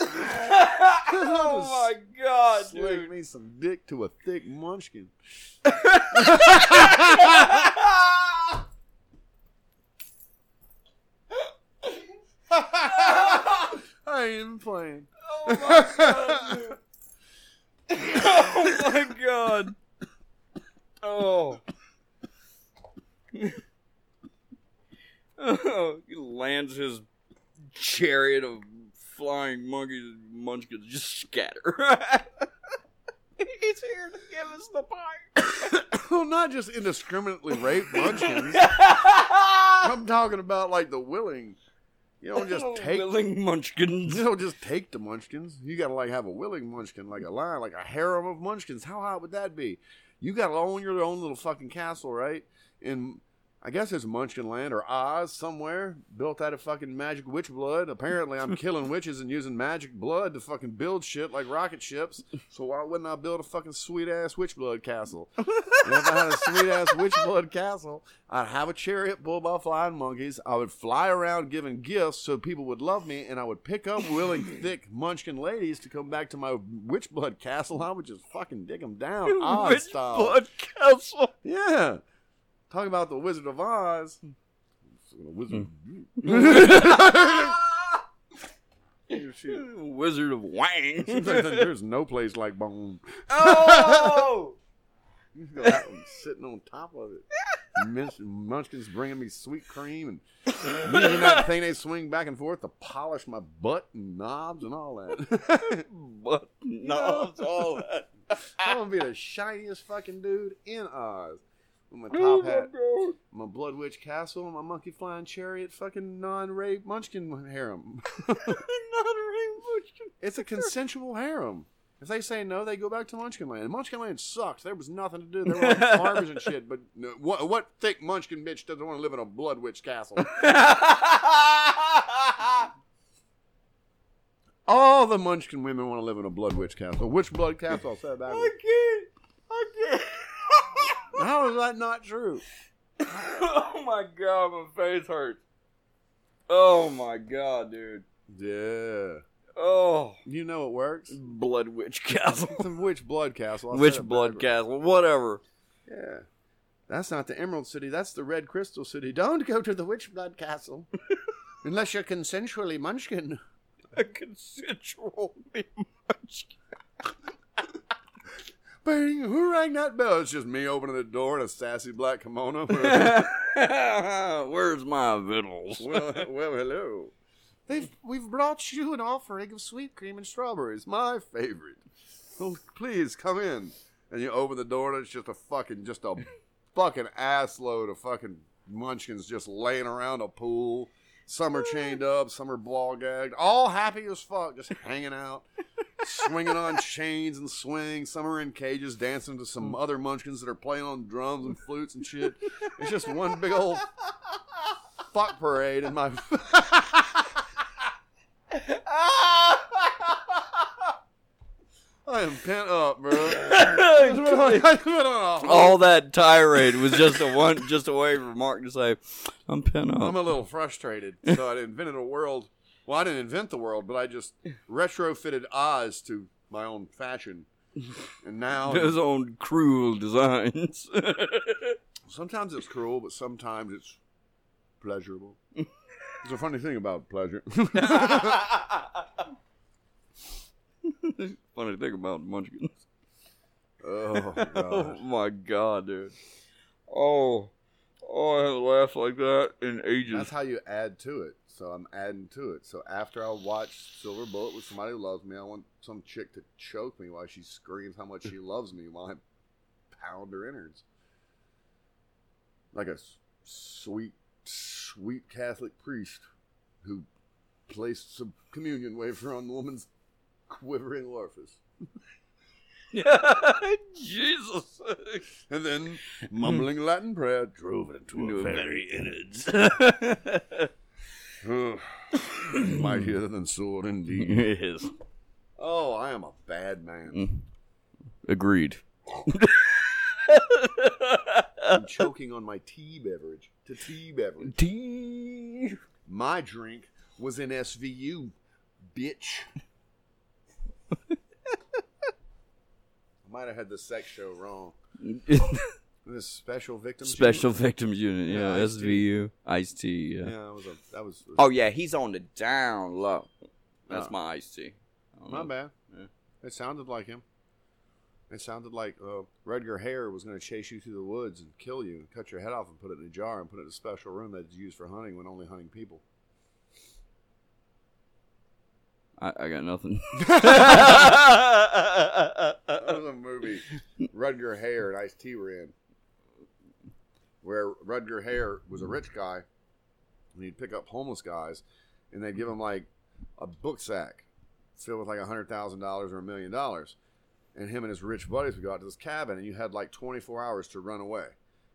Oh my god, Slick dude. me some dick to a thick munchkin. I ain't even playing. oh my god. Oh. My god. Oh. oh. He lands his chariot of flying monkeys and munchkins just scatter. He's here to give us the pipe. well, not just indiscriminately rape munchkins. I'm talking about like the willing. You don't just oh, take willing munchkins. You don't just take the munchkins. You gotta like have a willing munchkin, like a line, like a harem of munchkins. How hot would that be? You gotta own your own little fucking castle, right? In I guess it's Munchkin Land or Oz somewhere, built out of fucking magic witch blood. Apparently, I'm killing witches and using magic blood to fucking build shit like rocket ships. So why wouldn't I build a fucking sweet ass witch blood castle? And if I had a sweet ass witch blood castle, I'd have a chariot pulled by flying monkeys. I would fly around giving gifts so people would love me, and I would pick up willing, thick munchkin ladies to come back to my witch blood castle. I would just fucking dig them down, Oz Which style. blood castle? Yeah. Talk about the Wizard of Oz. Wizard. Hmm. You're Shit. Wizard of Wang. There's no place like bone. oh! You feel that one sitting on top of it. Munch- Munchkins bringing me sweet cream and using that thing they swing back and forth to polish my butt and knobs and all that. But no, it's all that. I'm gonna be the shiniest fucking dude in Oz. With my top hat, my Blood Witch Castle, my monkey flying chariot, fucking non-rape Munchkin harem. Non-rape munchkin. It's a consensual harem. If they say no, they go back to Munchkin Land. Munchkin Land sucked. There was nothing to do. There were like farmers and shit. But no, what, what thick Munchkin bitch doesn't want to live in a Blood Witch Castle? All the Munchkin women want to live in a Blood Witch Castle. Which Blood Castle? I'll say it backwards. can't. I can't. How is that not true? oh my god, my face hurts. Oh my god, dude. Yeah. Oh. You know it works. Blood Witch Castle. Witch blood castle. I'll Witch Blood backwards. Castle. Whatever. Yeah. That's not the Emerald City. That's the Red Crystal City. Don't go to the Witch Blood Castle. Unless you're consensually munchkin. A consensual munchkin. Bang! Who rang that bell? It's just me opening the door in a sassy black kimono. Where's my victuals? well, well, hello. They've, we've brought you an offering of sweet cream and strawberries, my favorite. Oh, please come in. And you open the door, and it's just a fucking, just a fucking ass load of fucking munchkins just laying around a pool. Some are chained up, some are ball gagged, all happy as fuck, just hanging out, swinging on chains and swings. Some are in cages, dancing to some other munchkins that are playing on drums and flutes and shit. It's just one big old fuck parade in my. I am pent up, bro. All that tirade was just a one, just a way for Mark to say, "I'm pent up." I'm a little frustrated. So I invented a world. Well, I didn't invent the world, but I just retrofitted Oz to my own fashion. And now, His own cruel designs. sometimes it's cruel, but sometimes it's pleasurable. It's a funny thing about pleasure. Funny thing about Munchkins. oh, Oh God. my god, dude. Oh, oh, I haven't laughed like that in ages. That's how you add to it. So I'm adding to it. So after I watch Silver Bullet with somebody who loves me, I want some chick to choke me while she screams how much she loves me while I pound her innards. Like a sweet, sweet Catholic priest who placed some communion wafer on the woman's quivering orifice. Jesus. And then, mumbling Latin prayer, drove it into a very innards. Mightier than sword indeed. yes. Oh, I am a bad man. Mm. Agreed. I'm choking on my tea beverage. To tea beverage. Tea. My drink was in SVU, bitch. I might have had the sex show wrong. This special victims. Special unit? victims unit. Yeah, Yeah. SVU. Ice T. Yeah. Yeah, that was a that was. Oh yeah, he's on the down low. That's Oh. my Ice T. my bad. Yeah. It sounded like him. It sounded like uh, Rutger Hauer was going to chase you through the woods and kill you and cut your head off and put it in a jar and put it in a special room that's used for hunting when only hunting people. I, I got nothing. That was a movie Rutger Hauer and Ice T were in, where Rutger Hauer was a mm-hmm. rich guy, and he'd pick up homeless guys, and they'd give him like a book sack filled with like a hundred thousand dollars or a million dollars, and him and his rich buddies would go out to this cabin, and you had like twenty four hours to run away,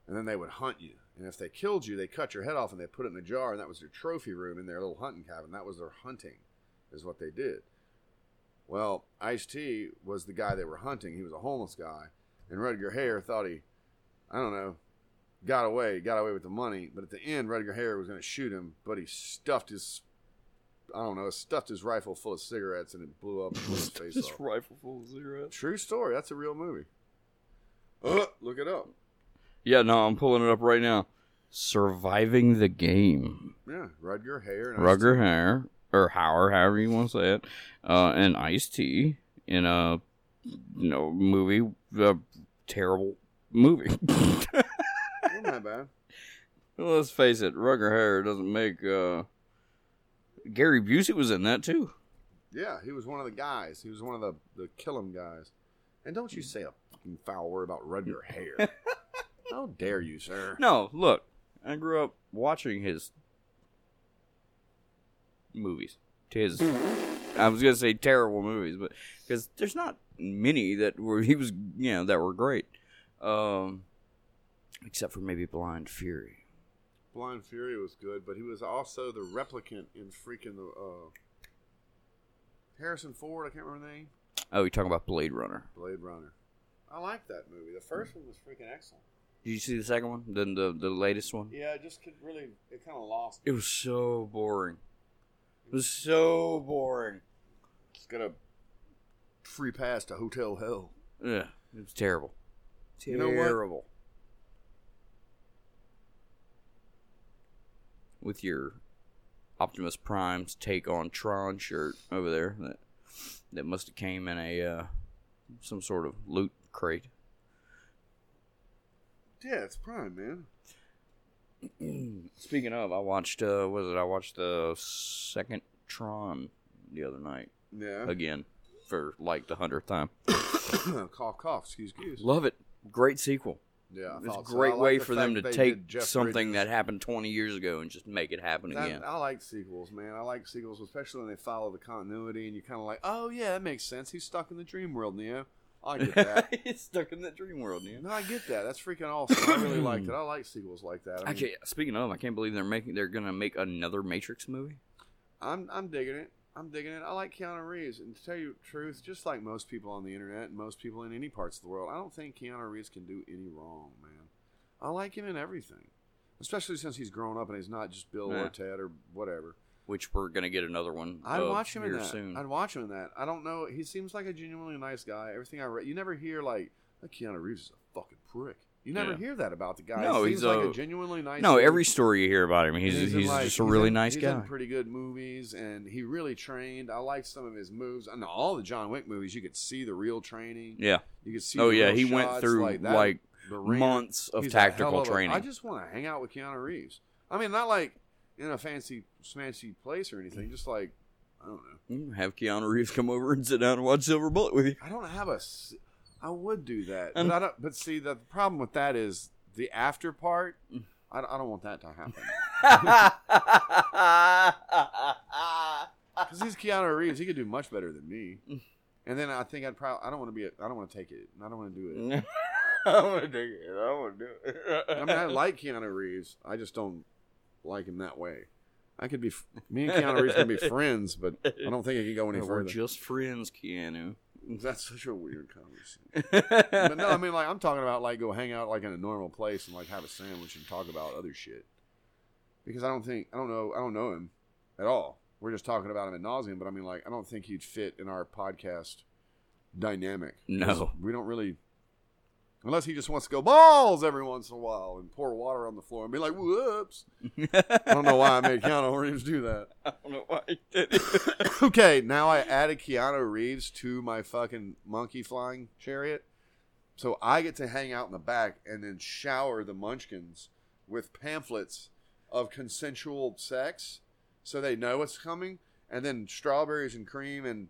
and then they would hunt you, and if they killed you, they cut your head off and they put it in a jar, and that was their trophy room in their little hunting cabin. That was their hunting, is what they did. Well, Ice T was the guy they were hunting. He was a homeless guy, and Rutger Hauer thought he, I don't know, got away, got away with the money. But at the end, Rutger Hauer was going to shoot him, but he stuffed his, I don't know, stuffed his rifle full of cigarettes, and it blew up and blew his face This off. rifle full of cigarettes. True story. That's a real movie. Uh, look it up. Yeah, no, I'm pulling it up right now. Surviving the game. Yeah, Rutger Hauer. And Ice-T. Rugger Hare. or however, however you want to say it, uh, and Ice T in a you know movie, a terrible movie. Bad? Well, Let's face it, Rugger Hair doesn't make. uh Gary Busey was in that too. Yeah, he was one of the guys. He was one of the the kill 'em guys. And don't you say a fucking foul word about Rudger Hair. How dare you, sir? No, look, I grew up watching his movies. His, I was gonna say terrible movies, but because there's not many that were he was you know that were great, um, except for maybe Blind Fury. Blind Fury was good, but he was also the replicant in freaking the uh, Harrison Ford. I can't remember the name. Oh, you're talking about Blade Runner? Blade Runner. I like that movie. The first one was freaking excellent. Did you see the second one? Then the the latest one? Yeah, it just could really. It kind of lost. It was so boring. It was so boring. It's got a free pass to Hotel Hell. Yeah, it was terrible. You know what? With your Optimus Prime's take on Tron shirt over there, that that must have came in a uh, some sort of loot crate. Yeah, it's Prime, man. Speaking of, I watched. Uh, was it? I watched the second Tron the other night Yeah. again for like the hundredth time. cough, cough. Excuse, excuse. Love it. Great sequel. Yeah, It's a so. great like way the for them to take something Bridges. that happened 20 years ago and just make it happen That- again. I like sequels, man. I like sequels, especially when they follow the continuity and you're kind of like, oh yeah, that makes sense. He's stuck in the dream world, Neo. I get that. He's stuck in that dream world, Neo. no, I get that. That's freaking awesome. I really liked it. I like sequels like that. I mean, Actually, speaking of, them, I can't believe they're making they're gonna make another Matrix movie. I'm I'm digging it. I'm digging it. I like Keanu Reeves, and to tell you the truth, just like most people on the internet and most people in any parts of the world, I don't think Keanu Reeves can do any wrong, man. I like him in everything, especially since he's grown up and he's not just Bill Yeah. or Ted or whatever. Which we're gonna get another one. I'd watch him in that. soon. I'd watch him in that. I don't know. He seems like a genuinely nice guy. Everything I read, you never hear like, "That Keanu Reeves is a fucking prick." You never Yeah. hear that about the guy. No, he he's like a- genuinely nice. no, dude. every story you hear about him, he's And he's, like- just a he's really in- nice he's guy. pretty good movies, and he really trained. I like some of his moves. I know all the John Wick movies. You could see the real training. yeah. You could see. Oh yeah, he went through like, like, that. ring- months of he's tactical of a- training. I just want to hang out with Keanu Reeves. I mean, not like in a fancy, fancy place or anything. Just like I don't know. Mm, Have Keanu Reeves come over and sit down and watch Silver Bullet with you. I don't have a. I would do that, Um, but I don't. But see, the problem with that is the after part. I, I don't want that to happen because he's Keanu Reeves. He could do much better than me. And then I think I'd probably. I don't want to be. A, I don't want to take it. I don't want to do it. I don't want to do it. I don't want to do it. I mean, I like Keanu Reeves. I just don't like him that way. I could be. Me and Keanu Reeves can be friends, but I don't think it can go any No, we're further. just friends, Keanu. That's such a weird conversation. but no, I mean, like I'm talking about like go hang out like in a normal place and like have a sandwich and talk about other shit. Because I don't think I don't know I don't know him at all. We're just talking about him ad nauseam, but I mean, like I don't think he'd fit in our podcast dynamic. No. we don't really. Unless he just wants to go balls every once in a while and pour water on the floor and be like, "Whoops!" I don't know why I made Keanu Reeves do that. I don't know why he did it. okay, now I added Keanu Reeves to my fucking monkey flying chariot. So I get to hang out in the back and then shower the munchkins with pamphlets of consensual sex so they know what's coming. And then strawberries and cream and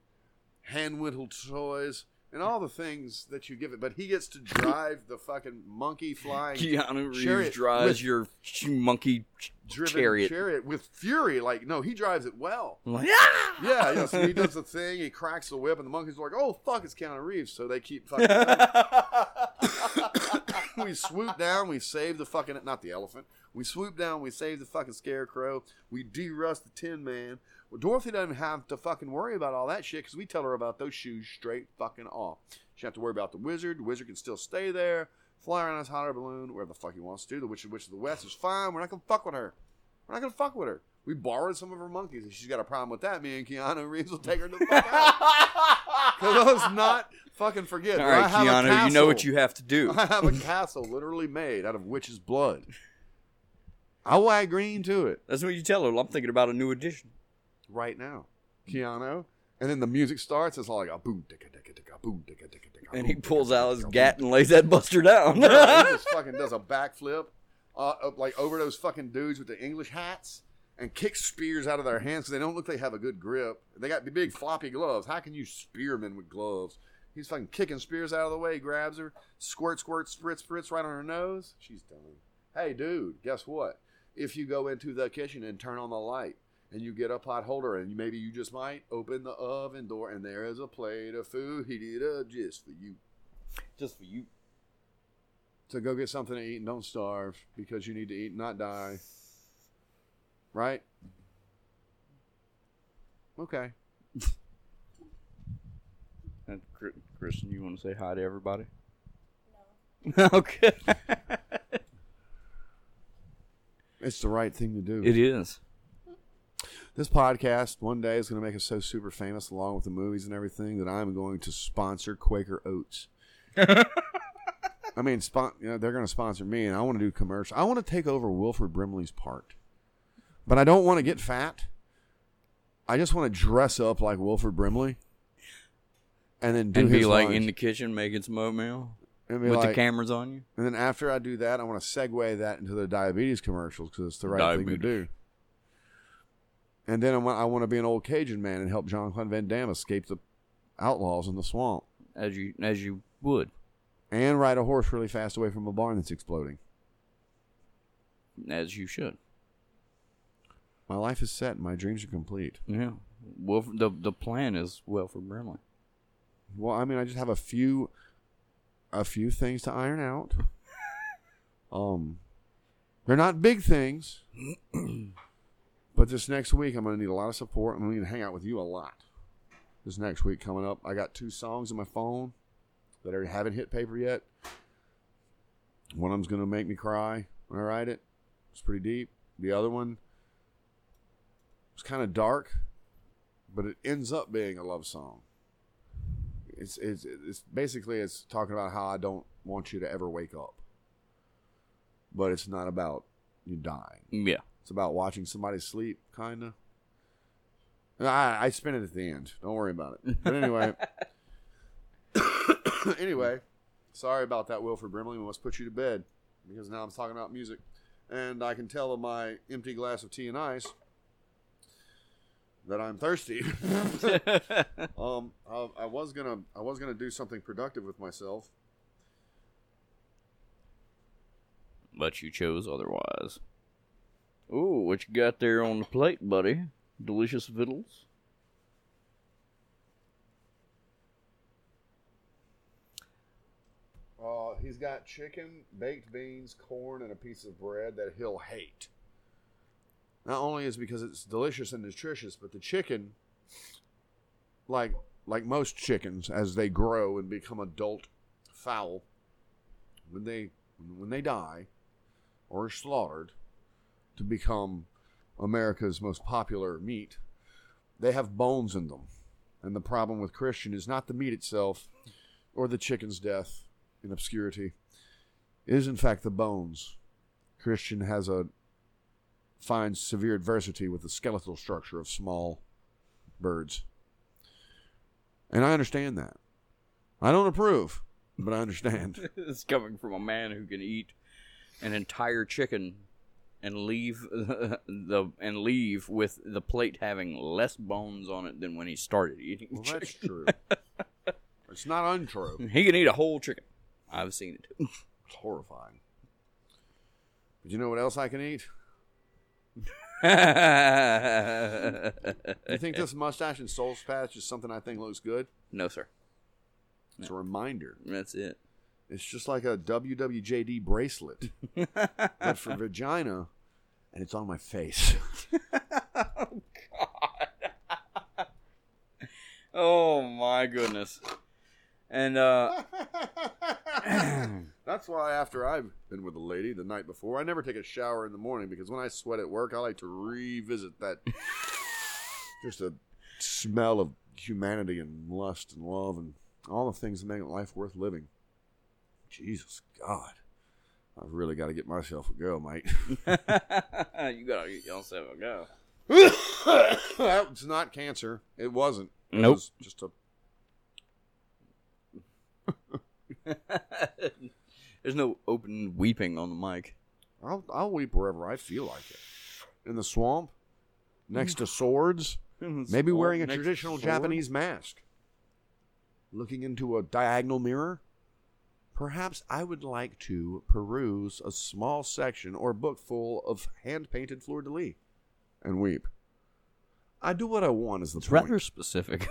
hand whittled toys and all the things that you give it. But he gets to drive the fucking monkey flying Keanu Reeves drives your monkey chariot. chariot with fury. Like, no, he drives it well. Like, ah! Yeah, yeah. So he does the thing. He cracks the whip, and the monkeys are like, "Oh fuck, it's Keanu Reeves." So they keep fucking. we swoop down. We save the fucking not the elephant. We swoop down. We save the fucking scarecrow. We de-rust the Tin Man. Well, Dorothy doesn't have to fucking worry about all that shit because we tell her about those shoes straight fucking off. She have to worry about the wizard. The wizard can still stay there, fly around his hot air balloon, wherever the fuck he wants to. The witch, witch of the west is fine. We're not gonna fuck with her. We're not gonna fuck with her. We borrowed some of her monkeys. If she's got a problem with that, me and Keanu Reeves will take her to the fuck out. Because let's not fucking forget. All I right, Keanu, you know what you have to do. I have a castle literally made out of witch's blood. I'll add green to it. That's what you tell her. I'm thinking about a new edition. Right now. Keanu. And then the music starts. It's all like a boom, ticka, ticka, ticka, boom, ticka, ticka, ticka. And he pulls out his gat and lays that buster down. Yeah, he just fucking does a backflip, uh, like over those fucking dudes with the English hats, and kicks spears out of their hands because they don't look like they have a good grip. They got the big floppy gloves. How can you spearmen with gloves? He's fucking kicking spears out of the way. Grabs her, squirt, squirt, spritz, spritz right on her nose. She's done. Hey, dude, guess what? If you go into the kitchen and turn on the light, and you get a pot holder, and maybe you just might open the oven door, and there is a plate of food heated up uh, just for you. Just for you. So go get something to eat and don't starve because you need to eat and not die. Right? Okay. And Kristen, you want to say hi to everybody? No. okay. It's the right thing to do. it is. This podcast one day is going to make us so super famous, along with the movies and everything, that I'm going to sponsor Quaker Oats. I mean, spon- you know, they're going to sponsor me, and I want to do commercial. I want to take over Wilford Brimley's part, but I don't want to get fat. I just want to dress up like Wilford Brimley, and then do and be like lines. in the kitchen making some oatmeal with the cameras on you. And then after I do that, I want to segue that into the diabetes commercials because it's the right thing to do. And then I want, I want to be an old Cajun man and help Jean-Claude Van Damme escape the outlaws in the swamp. As you as you would. And ride a horse really fast away from a barn that's exploding. As you should. My life is set my dreams are complete. Yeah. Well, the the plan is Wilford Brimley. Well, I mean, I just have a few, a few things to iron out. Um, they're not big things, but this next week I'm going to need a lot of support. I'm going to need to hang out with you a lot. This next week coming up, I got two songs on my phone that I haven't hit paper yet. One of them's going to make me cry when I write it. It's pretty deep. The other one is kind of dark, but it ends up being a love song it's, it's it's basically it's talking about how I don't want you to ever wake up. But it's not about you dying. Yeah. It's about watching somebody sleep, kind of. I I spin it at the end. Don't worry about it. But anyway, anyway, sorry about that, Wilford Brimley. We must put you to bed because now I'm talking about music, and I can tell in my empty glass of tea and ice that I'm thirsty. Um, I, I was gonna, I was gonna do something productive with myself. but you chose otherwise. Ooh, what you got there on the plate, buddy? Delicious victuals. Uh, he's got chicken, baked beans, corn, and a piece of bread that he'll hate. Not only is because it's delicious and nutritious, but the chicken, like like most chickens, as they grow and become adult fowl, when they when they die or are slaughtered to become America's most popular meat, they have bones in them. And the problem with Christian is not the meat itself or the chicken's death in obscurity. It is in fact the bones. Christian has a finds severe adversity with the skeletal structure of small birds. And I understand that. I don't approve, but I understand. it's coming from a man who can eat an entire chicken and leave the and leave with the plate having less bones on it than when he started eating well, that's true. it's not untrue. He can eat a whole chicken. I've seen it. Too. It's horrifying. But you know what else I can eat? You think this mustache and soul patch is something I think looks good? no, sir. It's a reminder. That's it. It's just like a WWJD bracelet, but for vagina, and it's on my face. Oh God! oh my goodness. And uh That's why after I've been with a lady the night before, I never take a shower in the morning because when I sweat at work, I like to revisit that just a smell of humanity and lust and love and all the things that make life worth living. Jesus God. I've really got to get myself a girl, mate. you gotta get yourself a go. That's not cancer. It wasn't. It Nope. was just a. There's no open weeping on the mic. I'll I'll weep wherever I feel like it. In the swamp, next to swords, maybe wearing a traditional? Japanese mask. Looking into a diagonal mirror. Perhaps I would like to peruse a small section or book full of hand painted fleur de lis and weep. I do what I want is the It's point. rather specific.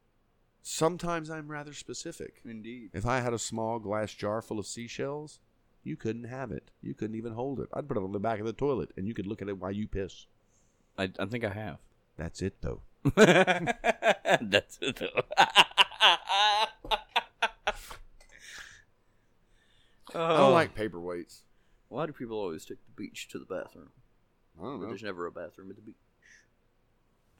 Sometimes I'm rather specific. Indeed. If I had a small glass jar full of seashells, you couldn't have it. You couldn't even hold it. I'd put it on the back of the toilet and you could look at it while you piss. I, I think I have. That's it though. That's it. though. I don't like paperweights. Why do people always take the beach to the bathroom? I don't But know. there's never a bathroom at the beach.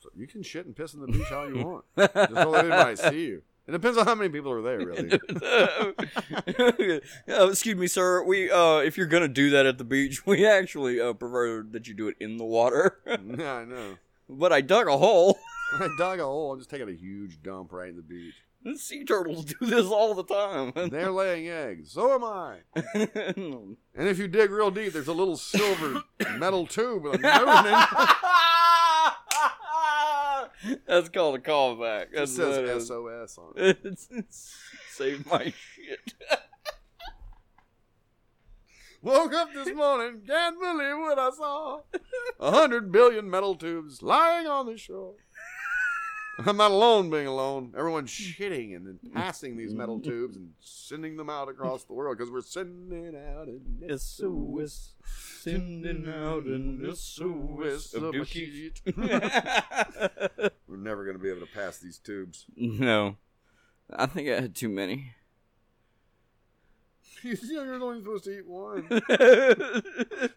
So you can shit and piss on the beach all you want. Just don't let anybody see you. It depends on how many people are there, really. Uh, excuse me, sir. We, uh, if you're gonna do that at the beach, we actually uh, prefer that you do it in the water. yeah, I know. but I dug a hole. I dug a hole. I'm just taking a huge dump right in the beach. Sea turtles do this all the time. They're laying eggs. So am I. And if you dig real deep, there's a little silver metal tube with a note in. That's called a callback. It That's it says. SOS on it. It's, it's save my shit. Woke up this morning, can't believe what I saw. A hundred billion metal tubes lying on the shore. I'm not alone being alone. Everyone's mm. shitting and then mm. passing these metal mm. tubes and sending them out across the world because we're sending out an SOS, sending out an SOS of of a dookie. shit. We're never going to be able to pass these tubes. no, I think I had too many. You're only supposed to eat one.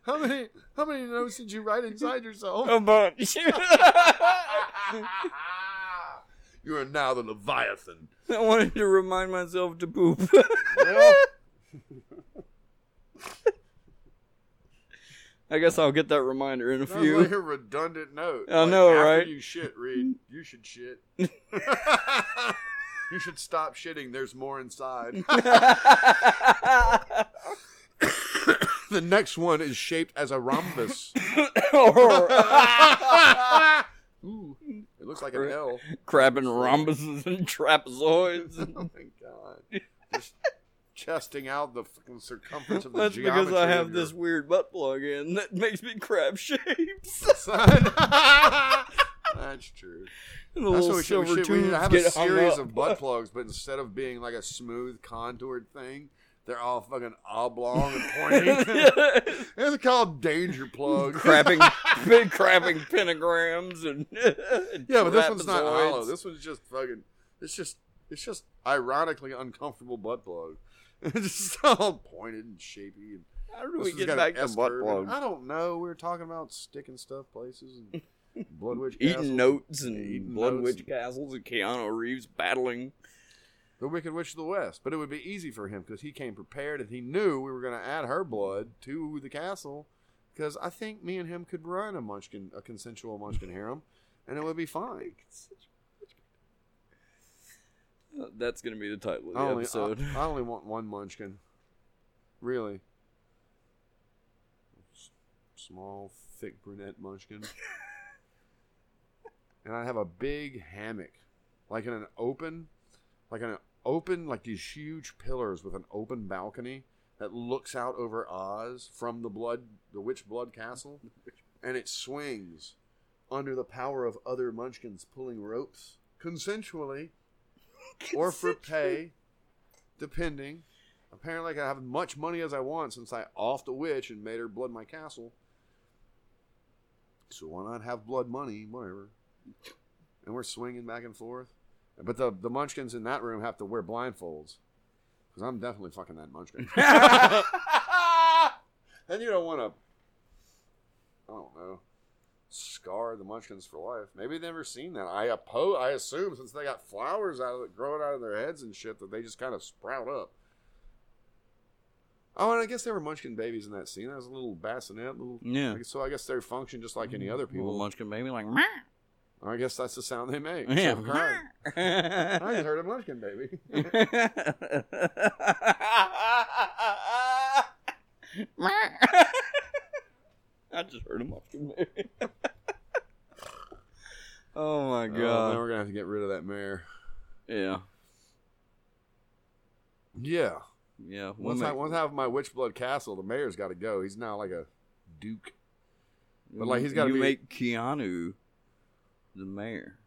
How many? How many notes did you write inside yourself? a bunch. You are now the Leviathan. I wanted to remind myself to poop. Well, I guess I'll get that reminder in a Sounds few. like a redundant note. I Like, know, after right? You shit, Reed. You should shit. you should stop shitting. There's more inside. the next one is shaped as a rhombus. Ooh, looks like a L. Crabbing rhombuses and trapezoids. Oh my god! Just chesting out the fucking circumference of the That's geometry. because I have of this weird butt plug in that makes me crab shapes. That's true. And the That's what we should, we should we have a series up. of butt plugs, but instead of being like a smooth contoured thing, they're all fucking oblong and pointy. it's called danger plug. crabbing, big crabbing pentagrams and yeah, but this one's not trapezoids. hollow. This one's just fucking. It's just. It's just ironically uncomfortable butt plug. It's just all pointed and shapy. And How do we get back to butt curve in it. plugs? I don't know. We were talking about sticking stuff places and Bloodwitch Eating castles. notes and Eating Blood notes. Witch castles and Keanu Reeves battling. The Wicked Witch of the West. But it would be easy for him because he came prepared and he knew we were going to add her blood to the castle. Because I think me and him could run a Munchkin, a consensual Munchkin harem, and it would be fine. Uh, That's gonna be the title of the I only, episode. I, I only want one Munchkin. Really. S- Small, thick brunette Munchkin. and I have a big hammock. Like in an open, like in an open, like these huge pillars with an open balcony that looks out over Oz from the blood, the Witch Blood Castle. And it swings under the power of other Munchkins pulling ropes consensually or for pay, depending. Apparently, I can have as much money as I want since I offed a witch and made her blood my castle. So why not have blood money, whatever? And we're swinging back and forth. But the the munchkins in that room have to wear blindfolds. Because I'm definitely fucking that munchkin. and you don't want to, I don't know, scar the munchkins for life. Maybe they've never seen that. I oppo- I assume since they got flowers out of it growing out of their heads and shit that they just kind of sprout up. Oh, and I guess they were munchkin babies in that scene. That was a little bassinet, little. Yeah. So I guess they function just like any mm, other Little people. munchkin baby like. I guess that's the sound they make. Yeah. So. I just heard a munchkin baby. I just heard a munchkin baby. oh my Oh, now god. we're gonna have to get rid of that mayor. yeah. Yeah. Yeah. We'll Once I once I have my Witchblood Castle, the mayor's got to go. He's now like a duke. But, like, he's gotta you be- make Keanu the mayor.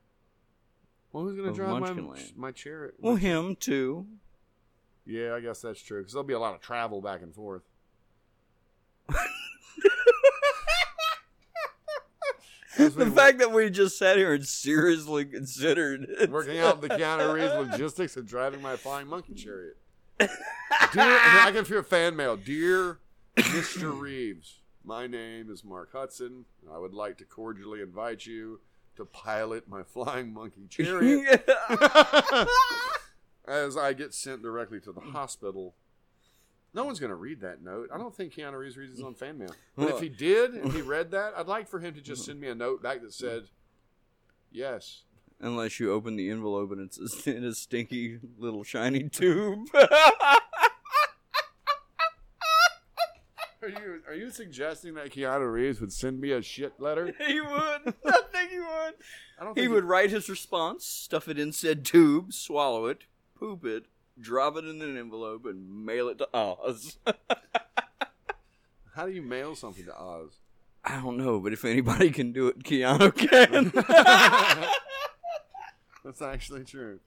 Well, who's gonna Of drive my my chariot? Well, him too. Yeah, I guess that's true because there'll be a lot of travel back and forth. As we The fact that we just sat here and seriously considered it. working out the Keanu Reeves logistics of driving my flying monkey chariot. Dear, I can feel fan mail. Dear Mr. Reeves, my name is Mark Hudson. I would like to cordially invite you to pilot my flying monkey chariot as I get sent directly to the hospital. No one's going to read that note. I don't think Keanu Reeves reads his own fan mail. But if he did and he read that, I'd like for him to just send me a note back that said, "Yes, Unless you open the envelope and it's in a stinky little shiny tube. Are you are you suggesting that Keanu Reeves would send me a shit letter? he would. I think he would. I don't He would write his response, stuff it in said tube, swallow it, poop it, drop it in an envelope, and mail it to Oz. How do you mail something to Oz? I don't know, but if anybody can do it, Keanu can. That's actually true.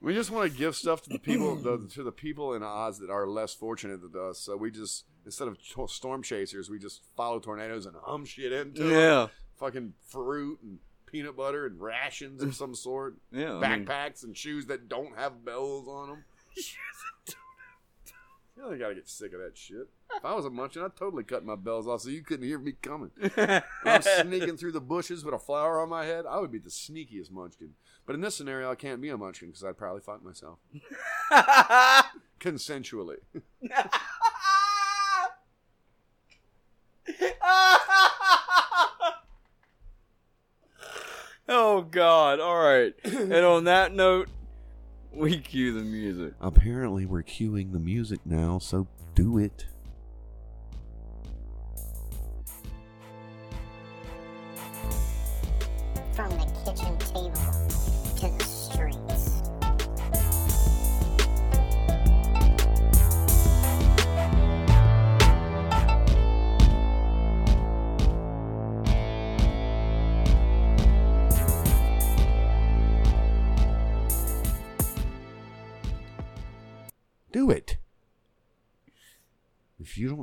We just want to give stuff to the people the, to the people in Oz that are less fortunate than us. So we just instead of to- storm chasers, we just follow tornadoes and hum shit into yeah. fucking fruit and peanut butter and rations of some sort, Yeah. I mean- backpacks and shoes that don't have bells on them. Yeah, they gotta get sick of that shit. If I was a munchkin, I'd totally cut my bells off so you couldn't hear me coming. I'm sneaking through the bushes with a flower on my head, I would be the sneakiest munchkin. But in this scenario, I can't be a munchkin because I'd probably fuck myself consensually. oh God! All right. and on that note, we cue the music. Apparently, we're cueing the music now, so do it.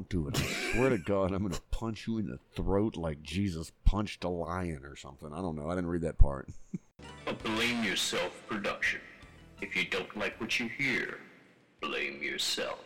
Don't do it, I swear to God, I'm going to punch you in the throat like Jesus punched a lion or something. I don't know. I didn't read that part. Blame yourself production. If you don't like what you hear, blame yourself.